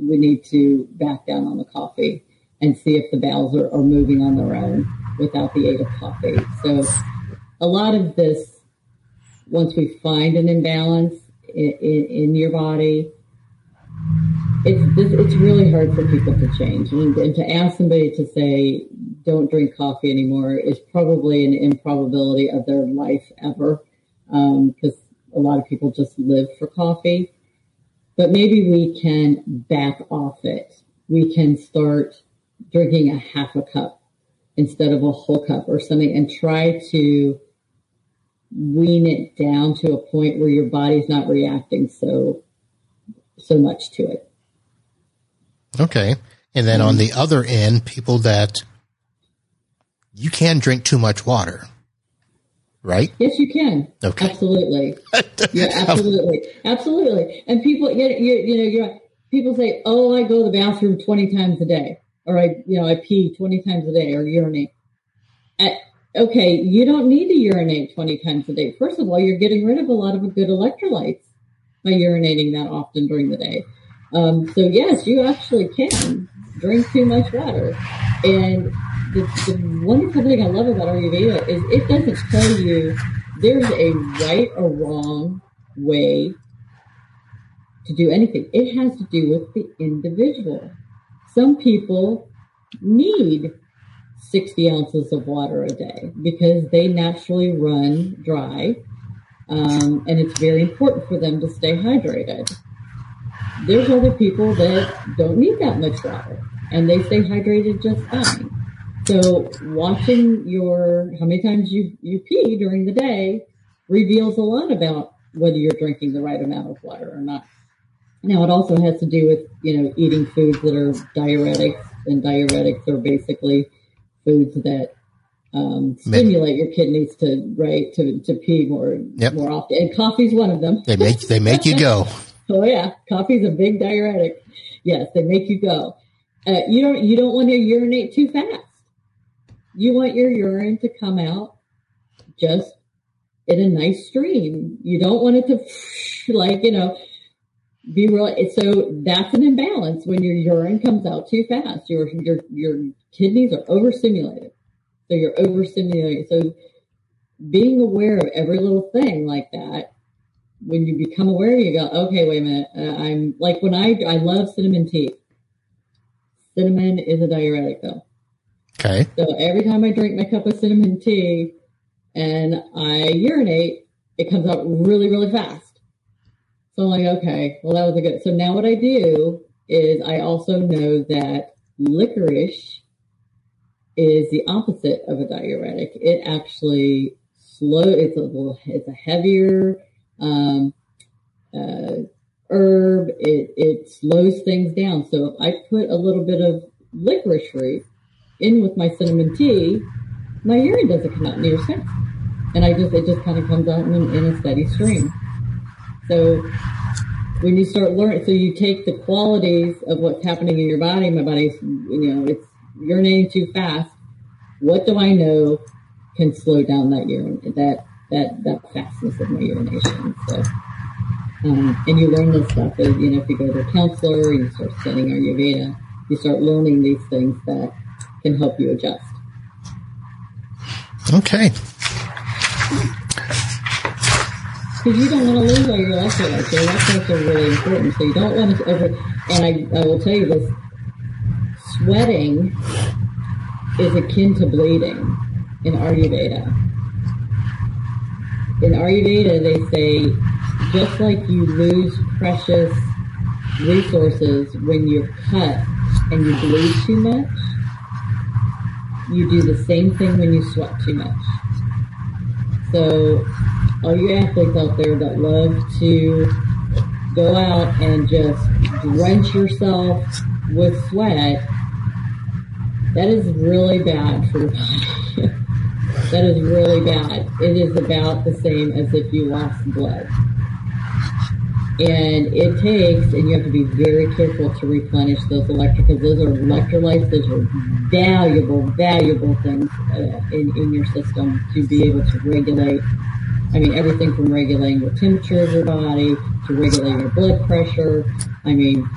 we need to back down on the coffee and see if the bowels are, are moving on their own without the aid of coffee. So a lot of this, once we find an imbalance in, in, in your body, it's it's really hard for people to change, and, and, to ask somebody to say don't drink coffee anymore is probably an improbability of their life ever, because um, a lot of people just live for coffee. But maybe we can back off it. We can start drinking a half a cup instead of a whole cup or something, and try to wean it down to a point where your body's not reacting so so much to it. Okay. And then on the other end, people that you can drink too much water, right? Yes, you can. Okay. Absolutely. yeah, absolutely. Absolutely. And people, you, you, you know, you're, people say, oh, I go to the bathroom 20 times a day or I, you know, I pee 20 times a day or urinate. At, okay. You don't need to urinate 20 times a day. First of all, you're getting rid of a lot of good electrolytes by urinating that often during the day. Um, so yes, you actually can drink too much water. And the, the wonderful thing I love about Ayurveda is it doesn't tell you there's a right or wrong way to do anything. It has to do with the individual. Some people need 60 ounces of water a day because they naturally run dry. Um, and it's very important for them to stay hydrated there's other people that don't need that much water and they stay hydrated just fine. So watching your, how many times you, you pee during the day reveals a lot about whether you're drinking the right amount of water or not. Now it also has to do with, you know, eating foods that are diuretics and diuretics are basically foods that um, stimulate your kidneys to right to, to pee more yep. more often. And coffee's one of them. They make they make you go. Oh yeah, coffee's a big diuretic. Yes, they make you go. Uh, you don't you don't want to urinate too fast. You want your urine to come out just in a nice stream. You don't want it to like you know be real. So that's an imbalance when your urine comes out too fast. Your your your kidneys are overstimulated. So you're overstimulated. So being aware of every little thing like that when you become aware, you go, okay, wait a minute. Uh, I'm like when I I love cinnamon tea. Cinnamon is a diuretic though. Okay. So every time I drink my cup of cinnamon tea and I urinate, it comes out really, really fast. So I'm like, okay, well that was a good. So now what I do is I also know that licorice is the opposite of a diuretic. It actually slow. It's a little. It's a heavier um, uh, herb. It, it slows things down. So if I put a little bit of licorice root in with my cinnamon tea, my urine doesn't come out near fast. And I just, it just kind of comes out in, in a steady stream. So when you start learning, so you take the qualities of what's happening in your body, my body's, you know, it's urinating too fast. What do I know can slow down that urine, that that that fastness of my urination. So, um, and you learn this stuff. As, you know, if you go to a counselor, you start studying Ayurveda, you start learning these things that can help you adjust. Okay. Because you don't want to lose all your electrolytes. Your electrolytes are really important. So you don't want to over. And I, I will tell you this: sweating is akin to bleeding in Ayurveda in Ayurveda, they say just like you lose precious resources when you're cut and you bleed too much, you do the same thing when you sweat too much. So, all you athletes out there that love to go out and just drench yourself with sweat, that is really bad for your body. That is really bad. It is about the same as if you lost blood. And it takes, and you have to be very careful to replenish those electrolytes those are electrolytes. Those are valuable, valuable things uh, in, in your system to be able to regulate. I mean, everything from regulating the temperature of your body to regulating your blood pressure. I mean,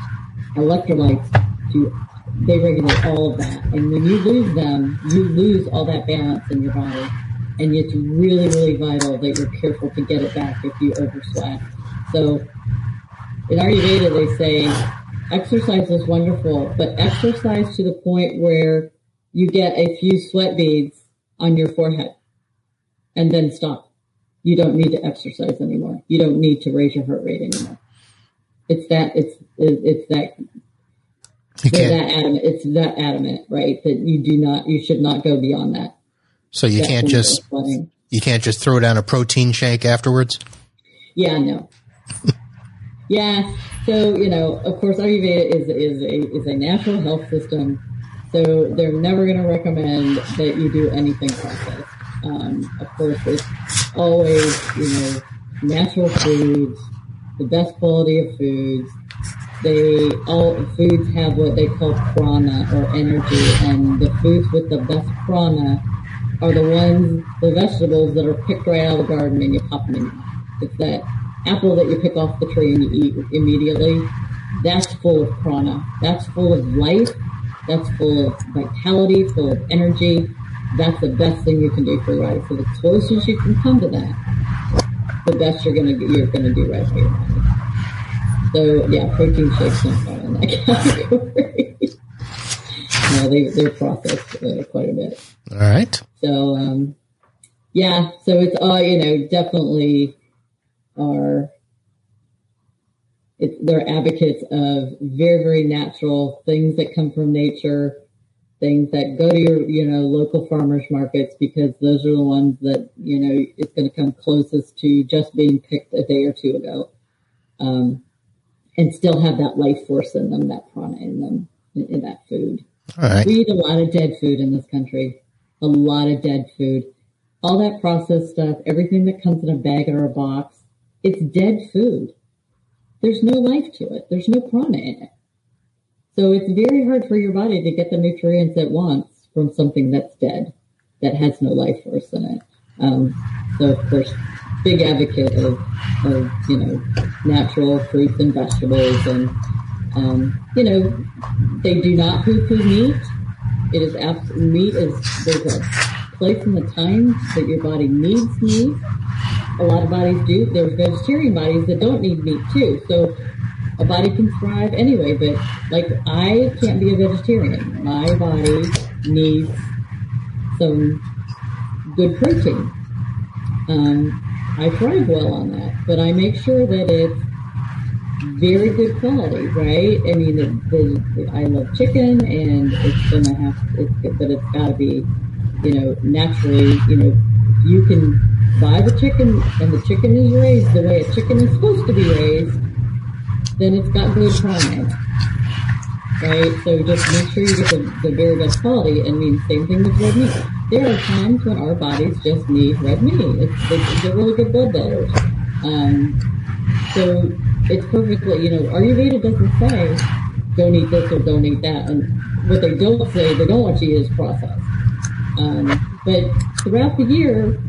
electrolytes do they regulate all of that. And when you lose them, you lose all that balance in your body. And it's really, really vital that you're careful to get it back if you oversweat. So in Ayurveda, they say exercise is wonderful, but exercise to the point where you get a few sweat beads on your forehead and then stop. You don't need to exercise anymore. You don't need to raise your heart rate anymore. It's that, it's, it's that they're that adamant. It's that adamant, right? That you do not, you should not go beyond that. So you can't just, you can't just throw down a protein shake afterwards. Yeah, no. yeah. So, you know, of course, Ayurveda is, is a, is a natural health system. So they're never going to recommend that you do anything processed. Um, of course, it's always, you know, natural foods, the best quality of foods, they all foods have what they call prana or energy, and the foods with the best prana are the ones, the vegetables that are picked right out of the garden and you pop them in. It's that apple that you pick off the tree and you eat immediately. That's full of prana. That's full of life. That's full of vitality, full of energy. That's the best thing you can do for body. So the closest you can come to that, the best you're gonna you're gonna do right body. So yeah, protein shakes don't fall in that category. no, they they're processed uh, quite a bit. All right. So um, yeah, so it's all you know, definitely are. It's, they're advocates of very, very natural things that come from nature, things that go to your, you know, local farmers markets because those are the ones that, you know, it's going to come closest to just being picked a day or two ago. Um, and still have that life force in them, that prana in them, in, in that food. We eat a lot of dead food in this country, a lot of dead food. All that processed stuff, everything that comes in a bag or a box, it's dead food. There's no life to it. There's no prana in it. So it's very hard for your body to get the nutrients it wants from something that's dead, that has no life force in it. Um, so of course, big advocate of, of you know natural fruits and vegetables, and um, you know they do not poo-poo meat. It is abs- meat is there's a place in the time that your body needs meat. A lot of bodies do. There's vegetarian bodies that don't need meat too. So a body can thrive anyway. But like I can't be a vegetarian. My body needs some good protein. Um, I thrive well on that, but I make sure that it's very good quality, right? I mean, the, I love chicken, and it's gonna have, but it's got to be, you know, naturally, you know, you can buy the chicken and the chicken is raised the way a chicken is supposed to be raised, then it's got good prana right? So just make sure you get the, the very best quality. I mean, same thing with red meat. There are times when our bodies just need red meat. It's, it's really good blood builders. Um, so it's perfectly, you know, Ayurveda doesn't say don't eat this or don't eat that. And what they don't say, they don't want you to is processed. Um, but throughout the year,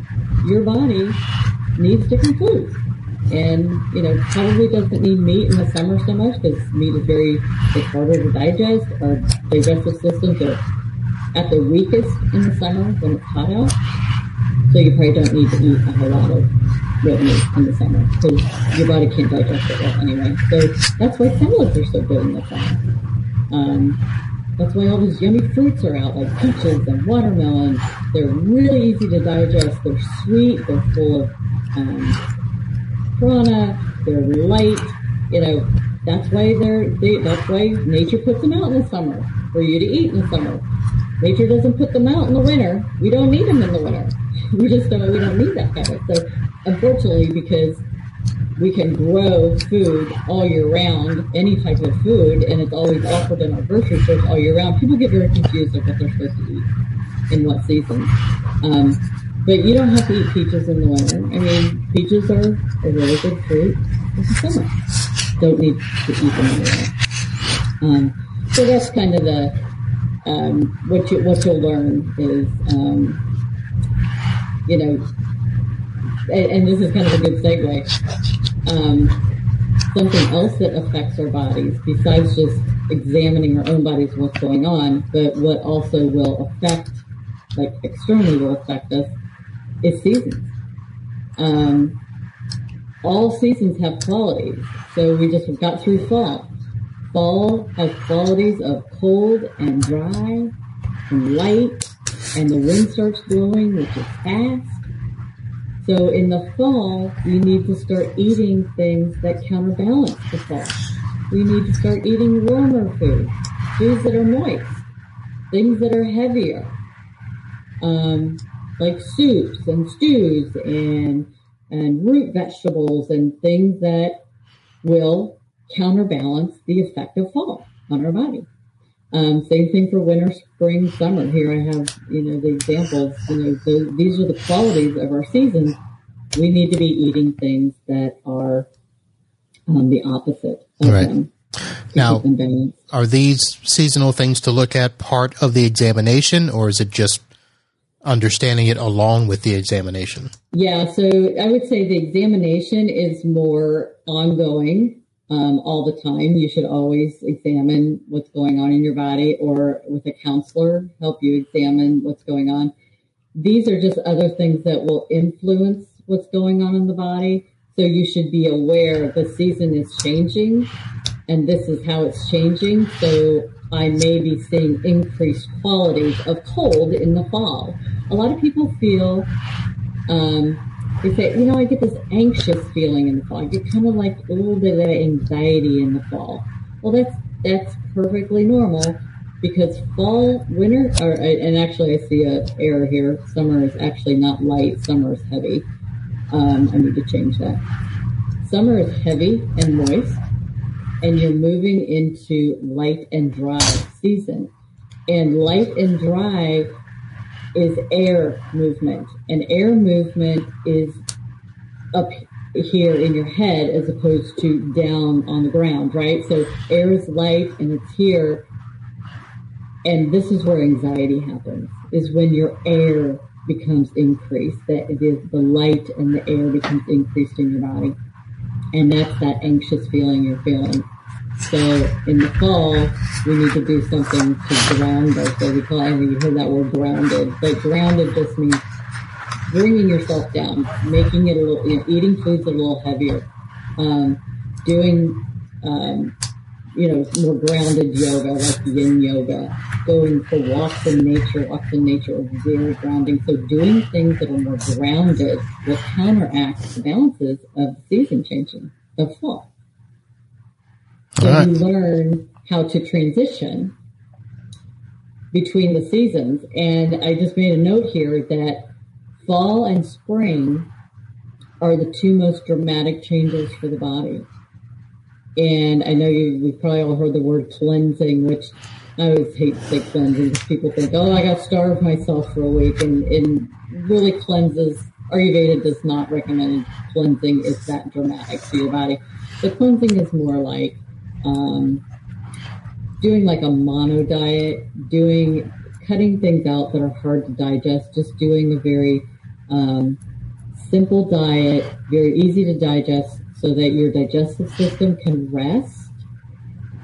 your body needs different foods and you know probably doesn't need meat in the summer so much because meat is very it's harder to digest. Our digestive systems are at their weakest in the summer when it's hot out, so you probably don't need to eat a whole lot of red meat in the summer because your body can't digest it well anyway. So that's why salads are so good in the summer. Um, that's why all these yummy fruits are out, like peaches and watermelon. They're really easy to digest. They're sweet. They're full of um, prana, they're light, you know, that's why they're, they, that's why nature puts them out in the summer for you to eat in the summer. Nature doesn't put them out in the winter. We don't need them in the winter. We just don't, we don't need that kind of. So unfortunately, because we can grow food all year round, any type of food, and it's always offered in our grocery stores all year round. People get very confused of what they're supposed to eat in what season. Um, but you don't have to eat peaches in the winter. I mean, peaches are a really good fruit. in summer. Don't need to eat them anyway. Um, so that's kind of the um, what you what you'll learn is um, you know, and, this is kind of a good segue. Um, something else that affects our bodies besides just examining our own bodies, what's going on, but what also will affect, like externally will affect us, is seasons. Um, all seasons have qualities. So we just got through fall. Fall has qualities of cold and dry and light, and the wind starts blowing, which is fast. So in the fall, we need to start eating things that counterbalance the fall. We need to start eating warmer foods, foods that are moist, things that are heavier, um, like soups and stews and and root vegetables and things that will counterbalance the effect of fall on our body. Um, same thing for winter, spring, summer. Here I have, you know, the examples. You know, the, these are the qualities of our seasons. We need to be eating things that are um, the opposite of right. them. Now, are these seasonal things to look at part of the examination, or is it just understanding it along with the examination? Yeah, so I would say the examination is more ongoing um, all the time. You should always examine what's going on in your body or with a counselor, help you examine what's going on. These are just other things that will influence what's going on in the body. So you should be aware the season is changing and this is how it's changing. So I may be seeing increased qualities of cold in the fall. A lot of people feel um, they say, you know, I get this anxious feeling in the fall. I get kind of like a little bit of anxiety in the fall. Well, that's that's perfectly normal because fall, winter, or, and actually I see a error here. Summer is actually not light. Summer is heavy. Um, I need to change that. Summer is heavy and moist, and you're moving into light and dry season. And light and dry is air movement, and air movement is up here in your head as opposed to down on the ground, right? So air is light and it's here. And this is where anxiety happens, is when your air becomes increased, that is the light and the air becomes increased in your body. And that's that anxious feeling you're feeling. So in the fall, we need to do something to ground us. So we call, and you heard that word grounded, but grounded just means bringing yourself down, making it a little, you know, eating foods a little heavier, um, doing, um, you know, more grounded yoga, like yin yoga, going for walks in nature. Walks in nature are very grounding. So doing things that are more grounded will counteract the balances of season changing of fall. So right. you learn how to transition between the seasons. And I just made a note here that fall and spring are the two most dramatic changes for the body. And I know you, we've probably all heard the word cleansing, which I always hate to say cleansing because people think, oh, I got to starve myself for a week. And, and really cleanses, Ayurveda does not recommend cleansing is that dramatic to your body. The cleansing is more like um, doing like a mono diet, doing cutting things out that are hard to digest, just doing a very um, simple diet, very easy to digest, so that your digestive system can rest,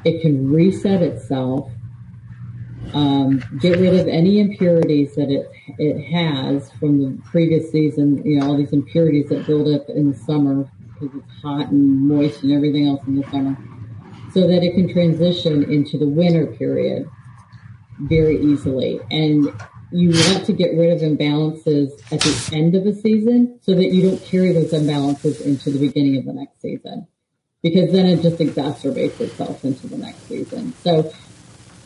it can reset itself, um, get rid of any impurities that it it has from the previous season. You know all these impurities that build up in the summer because it's hot and moist and everything else in the summer so that it can transition into the winter period very easily. And you want to get rid of imbalances at the end of a season so that you don't carry those imbalances into the beginning of the next season because then it just exacerbates itself into the next season. So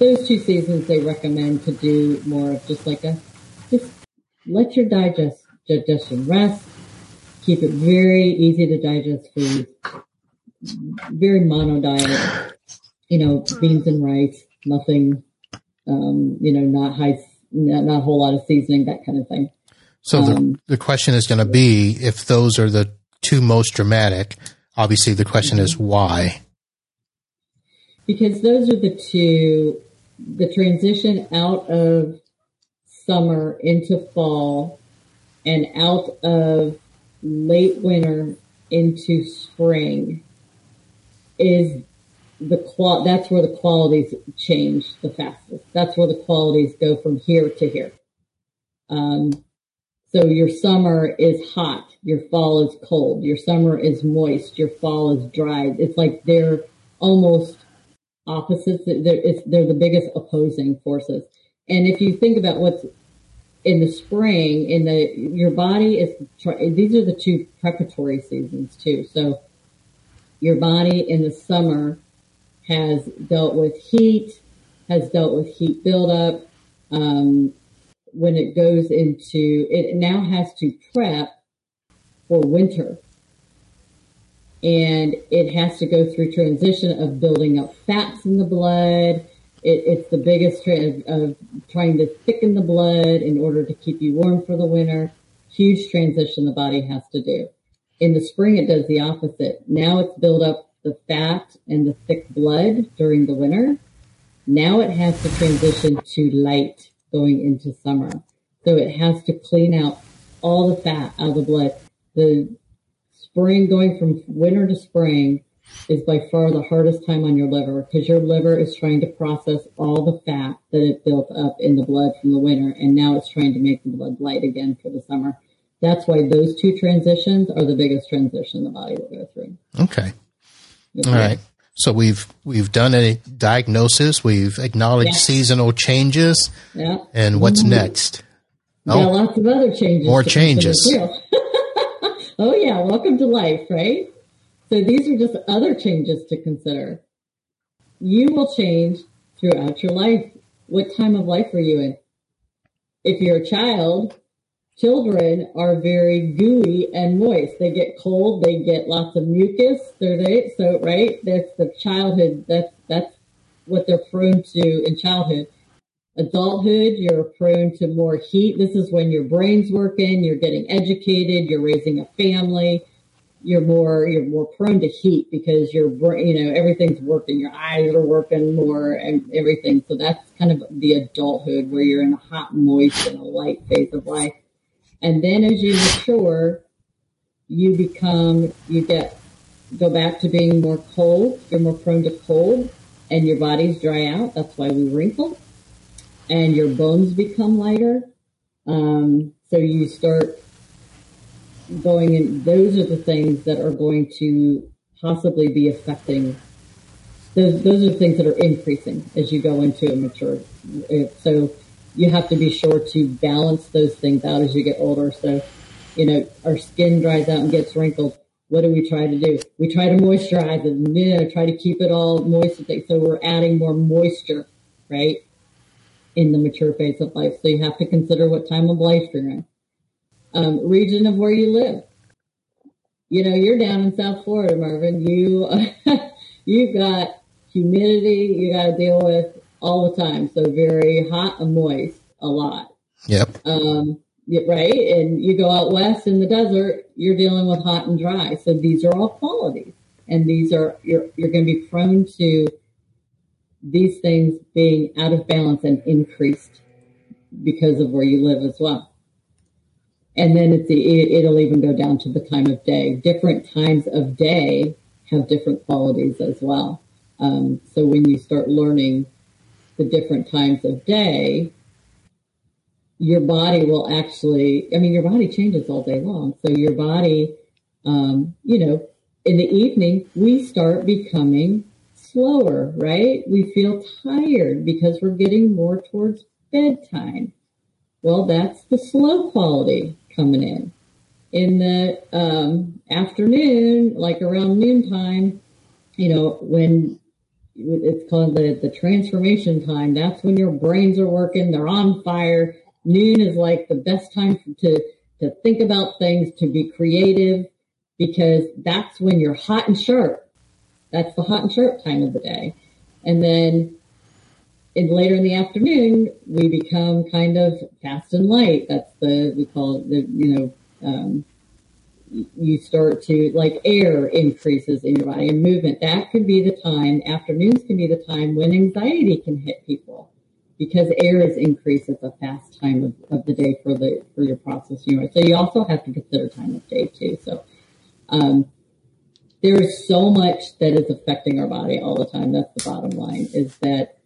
those two seasons they recommend to do more of just like a just let your digest digestion rest, keep it very easy to digest food, very mono diet, you know, beans and rice, nothing, um, you know, not high, not, not, a whole lot of seasoning, that kind of thing. So um, the, the question is going to be if those are the two most dramatic, obviously the question is why? Because those are the two, the transition out of summer into fall and out of late winter into spring is the qual that's where the qualities change the fastest. That's where the qualities go from here to here. Um, so your summer is hot, your fall is cold, your summer is moist, your fall is dry. It's like they're almost opposites. They're, they're the biggest opposing forces. And if you think about what's in the spring, in the your body is these are the two preparatory seasons too. So your body in the summer has dealt with heat, has dealt with heat buildup. Um, when it goes into, it now has to prep for winter. And it has to go through transition of building up fats in the blood. It, it's the biggest trend of trying to thicken the blood in order to keep you warm for the winter. Huge transition the body has to do. In the spring, it does the opposite. Now it's built up the fat and the thick blood during the winter. Now it has to transition to light going into summer. So it has to clean out all the fat out of the blood. The spring going from winter to spring is by far the hardest time on your liver because your liver is trying to process all the fat that it built up in the blood from the winter and now it's trying to make the blood light again for the summer. That's why those two transitions are the biggest transition the body will go through. Okay. All right. So we've we've done a diagnosis. We've acknowledged yes. seasonal changes. Yeah. And what's mm-hmm. next? Oh, yeah, lots of other changes. More changes. oh yeah, welcome to life, right? So these are just other changes to consider. You will change throughout your life. What time of life are you in? If you're a child, children are very gooey and moist. They get cold. They get lots of mucus. They're they, so right. That's the childhood. That's that's what they're prone to in childhood. Adulthood, you're prone to more heat. This is when your brain's working. You're getting educated. You're raising a family. You're more you're more prone to heat because your brain, you know, everything's working. Your eyes are working more and everything. So that's kind of the adulthood where you're in a hot, moist, and a light phase of life and then as you mature, you become, you get, go back to being more cold. You're more prone to cold and your bodies dry out. That's why we wrinkle and your bones become lighter. Um, so you start going in. Those are the things that are going to possibly be affecting. Those, those are things that are increasing as you go into a mature. So you have to be sure to balance those things out as you get older. So, you know, our skin dries out and gets wrinkled. What do we try to do? We try to moisturize it, you know, try to keep it all moist. So we're adding more moisture, right? In the mature phase of life. So you have to consider what time of life you're in. Um, region of where you live. You know, you're down in South Florida, Marvin. You, you've got humidity you got to deal with all the time. So very hot and moist a lot. Yep. Um, right. And you go out west in the desert, you're dealing with hot and dry. So these are all qualities and these are, you're, you're going to be prone to these things being out of balance and increased because of where you live as well. And then it's the, it'll even go down to the time of day. Different times of day have different qualities as well. Um, so when you start learning the different times of day, your body will actually, I mean, your body changes all day long. So your body, um, you know, in the evening, we start becoming slower, right? We feel tired because we're getting more towards bedtime. Well, that's the slow quality coming in. In the um, afternoon, like around noontime, you know, when it's called the, the transformation time. That's when your brains are working. They're on fire. Noon is like the best time to, to think about things, to be creative, because that's when you're hot and sharp. That's the hot and sharp time of the day. And then in later in the afternoon, we become kind of fast and light. That's the, we call it the, you know, um, you start to like air increases in your body and movement. That could be the time. Afternoons can be the time when anxiety can hit people because air is increased at the fast time of, of the day for the for your processing. So you also have to consider time of day too. So um, there is so much that is affecting our body all the time. That's the bottom line. Is that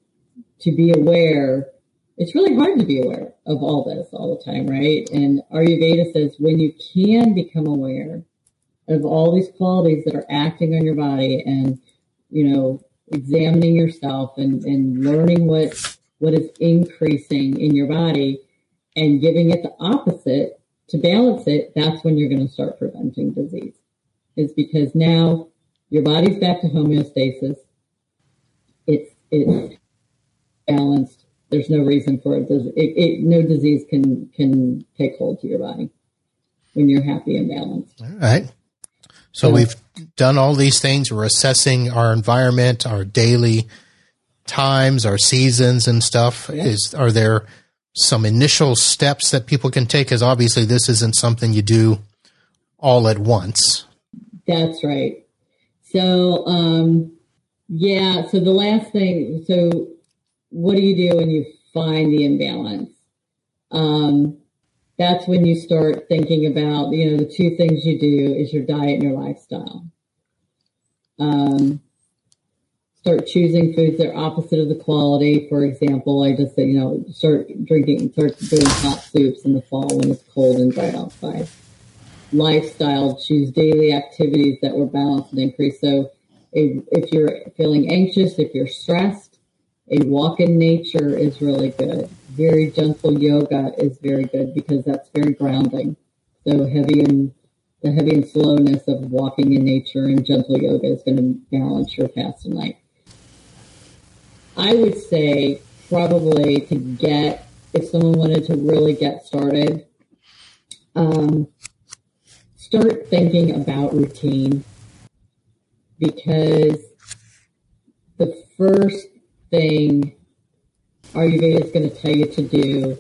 to be aware it's really hard to be aware of all this all the time, right? And Ayurveda says when you can become aware of all these qualities that are acting on your body and, you know, examining yourself and, and learning what, what is increasing in your body and giving it the opposite to balance it, that's when you're going to start preventing disease. Is because now your body's back to homeostasis. It's, it's balanced there's no reason for it. it, it. No disease can can take hold to your body when you're happy and balanced. All right. So we've done all these things. We're assessing our environment, our daily times, our seasons and stuff. Yeah. Is are there some initial steps that people can take? Because obviously this isn't something you do all at once. That's right. So um, yeah. So the last thing. So what do you do when you find the imbalance? Um, that's when you start thinking about, you know, the two things you do is your diet and your lifestyle. Um, start choosing foods that are opposite of the quality. For example, I just said, you know, start drinking, start doing hot soups in the fall when it's cold and dry outside. Lifestyle, choose daily activities that were balanced and increased. So if, if you're feeling anxious, if you're stressed, a walk in nature is really good. Very gentle yoga is very good because that's very grounding. So heavy and the heavy and slowness of walking in nature and gentle yoga is going to balance your fast and light. I would say probably to get, if someone wanted to really get started, um, start thinking about routine because the first thing Ayurveda is going to tell you to do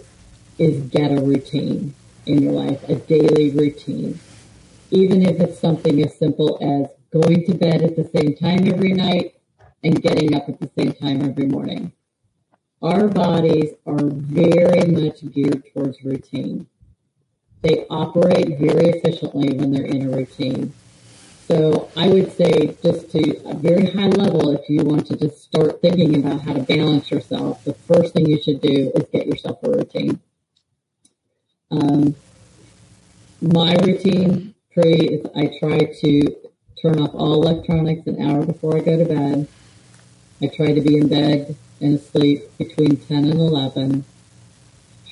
is get a routine in your life, a daily routine. Even if it's something as simple as going to bed at the same time every night and getting up at the same time every morning. Our bodies are very much geared towards routine. They operate very efficiently when they're in a routine. So I would say just to a very high level, if you want to just start thinking about how to balance yourself, the first thing you should do is get yourself a routine. Um, my routine pre is I try to turn off all electronics an hour before I go to bed. I try to be in bed and asleep between 10 and 11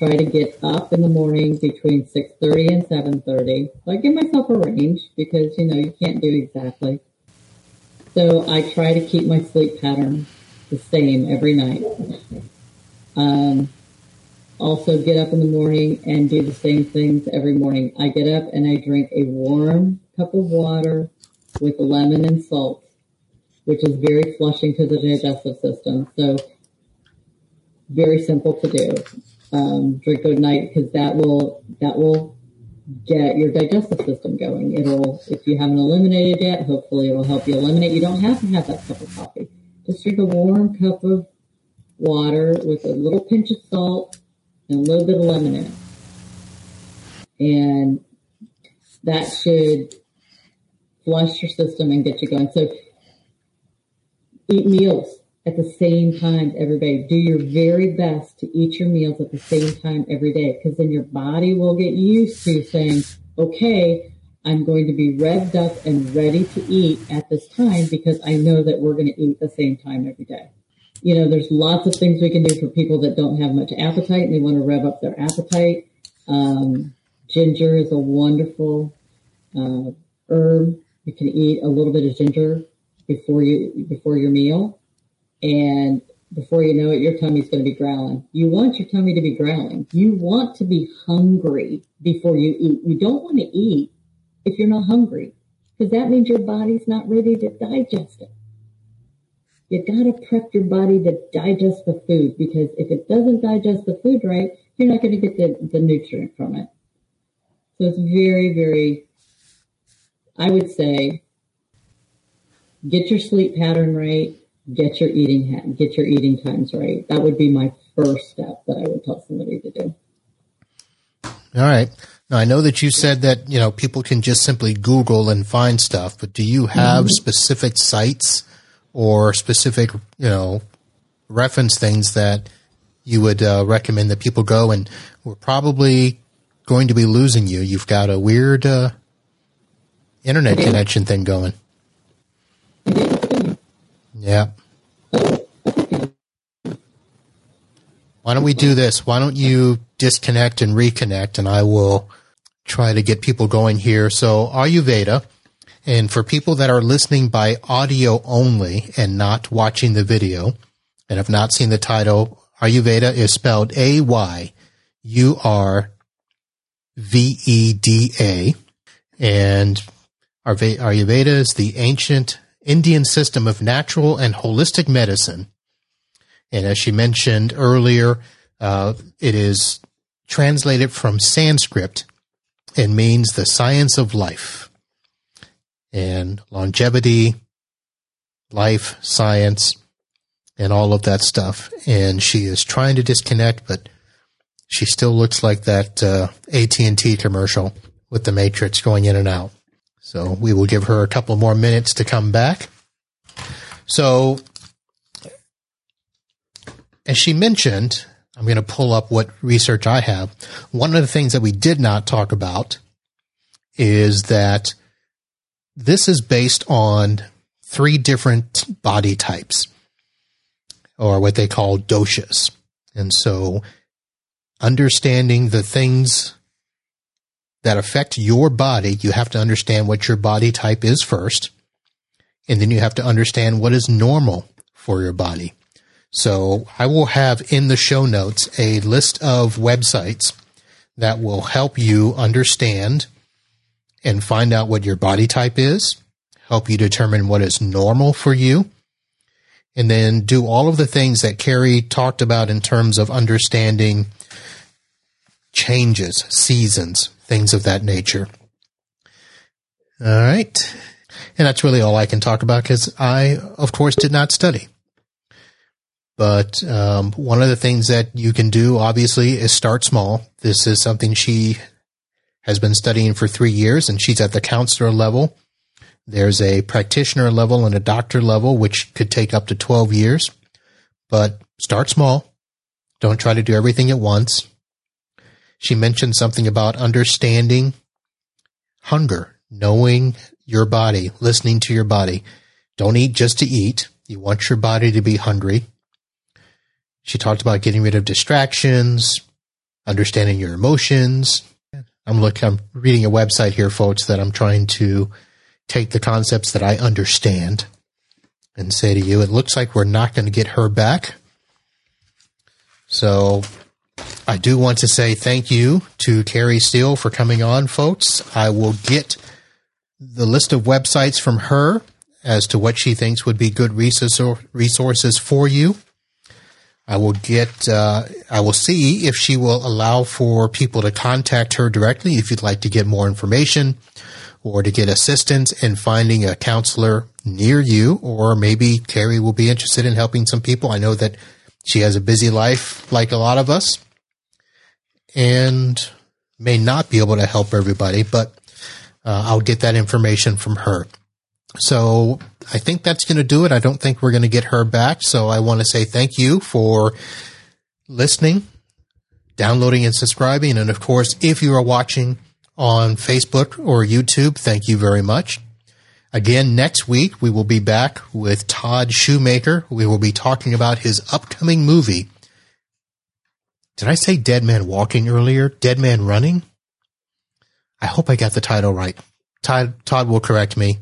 try to get up in the morning between 6.30 and 7.30. So I give myself a range because, you know, you can't do exactly. So I try to keep my sleep pattern the same every night. Um, also get up in the morning and do the same things every morning. I get up and I drink a warm cup of water with lemon and salt, which is very flushing to the digestive system. So very simple to do um, drink at night because that will that will get your digestive system going. It'll if you haven't eliminated yet, hopefully it will help you eliminate. You don't have to have that cup of coffee. Just drink a warm cup of water with a little pinch of salt and a little bit of lemon in it. And that should flush your system and get you going. So eat meals at the same time every day. Do your very best to eat your meals at the same time every day because then your body will get used to saying, okay, I'm going to be revved up and ready to eat at this time because I know that we're going to eat the same time every day. You know, there's lots of things we can do for people that don't have much appetite and they want to rev up their appetite. Um, ginger is a wonderful uh, herb. You can eat a little bit of ginger before you before your meal and before you know it, your tummy's going to be growling. You want your tummy to be growling. You want to be hungry before you eat. You don't want to eat if you're not hungry because that means your body's not ready to digest it. You got to prep your body to digest the food because if it doesn't digest the food right, you're not going to get the, the nutrient from it. So it's very, very I would say get your sleep pattern right, get your eating get your eating times right. That would be my first step that I would tell somebody to do. All right. Now I know that you said that you know people can just simply Google and find stuff, but do you have mm-hmm. specific sites or specific you know reference things that you would uh, recommend that people go? And we're probably going to be losing you. You've got a weird uh, internet connection thing going. Yeah. Why don't we do this? Why don't you disconnect and reconnect and I will try to get people going here. So Ayurveda, and for people that are listening by audio only and not watching the video and have not seen the title, Ayurveda is spelled A Y U R V E D A. And Ayurveda is the ancient Indian system of natural and holistic medicine. And as she mentioned earlier, uh, it is translated from Sanskrit and means the science of life and longevity, life, science, and all of that stuff. And she is trying to disconnect, but she still looks like that uh, AT&T commercial with the matrix going in and out. So we will give her a couple more minutes to come back. So, as she mentioned, I'm going to pull up what research I have. One of the things that we did not talk about is that this is based on three different body types or what they call doshas. And so understanding the things that affect your body, you have to understand what your body type is first. And then you have to understand what is normal for your body. So I will have in the show notes a list of websites that will help you understand and find out what your body type is, help you determine what is normal for you, and then do all of the things that Carrie talked about in terms of understanding changes, seasons, things of that nature. All right. And that's really all I can talk about because I, of course, did not study. But um, one of the things that you can do, obviously, is start small. This is something she has been studying for three years, and she's at the counselor level. There's a practitioner level and a doctor level, which could take up to 12 years. But start small. Don't try to do everything at once. She mentioned something about understanding hunger, knowing your body, listening to your body. Don't eat just to eat. You want your body to be hungry. She talked about getting rid of distractions, understanding your emotions. I'm looking, I'm reading a website here, folks, that I'm trying to take the concepts that I understand and say to you, it looks like we're not going to get her back. So I do want to say thank you to Carrie Steele for coming on, folks. I will get the list of websites from her as to what she thinks would be good resources for you. I will get, uh, I will see if she will allow for people to contact her directly if you'd like to get more information or to get assistance in finding a counselor near you, or maybe Carrie will be interested in helping some people. I know that she has a busy life like a lot of us and may not be able to help everybody, but uh, I'll get that information from her. So I think that's going to do it. I don't think we're going to get her back. So I want to say thank you for listening, downloading, and subscribing. And of course, if you are watching on Facebook or YouTube, thank you very much. Again, next week, we will be back with Todd Shoemaker. We will be talking about his upcoming movie. Did I say Dead Man Walking earlier? Dead Man Running? I hope I got the title right. Todd, Todd will correct me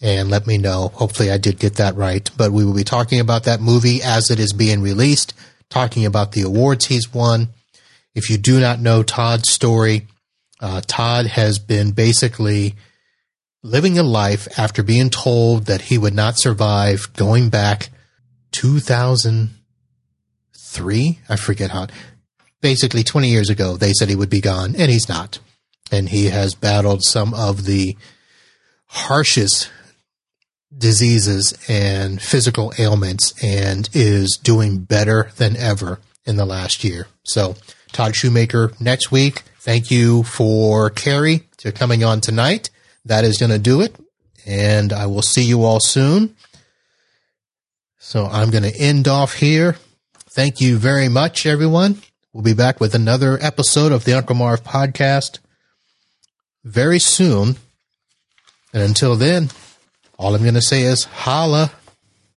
and let me know. Hopefully I did get that right. But we will be talking about that movie as it is being released, talking about the awards he's won. If you do not know Todd's story, uh, Todd has been basically living a life after being told that he would not survive going back 2003. I forget how. Basically, 20 years ago, they said he would be gone, and he's not. And he has battled some of the harshest diseases and physical ailments and is doing better than ever in the last year. So Todd Shoemaker next week. Thank you for Carrie to coming on tonight. That is going to do it. And I will see you all soon. So I'm going to end off here. Thank you very much, everyone. We'll be back with another episode of the Uncle Marv podcast very soon. And until then, all I'm going to say is holla.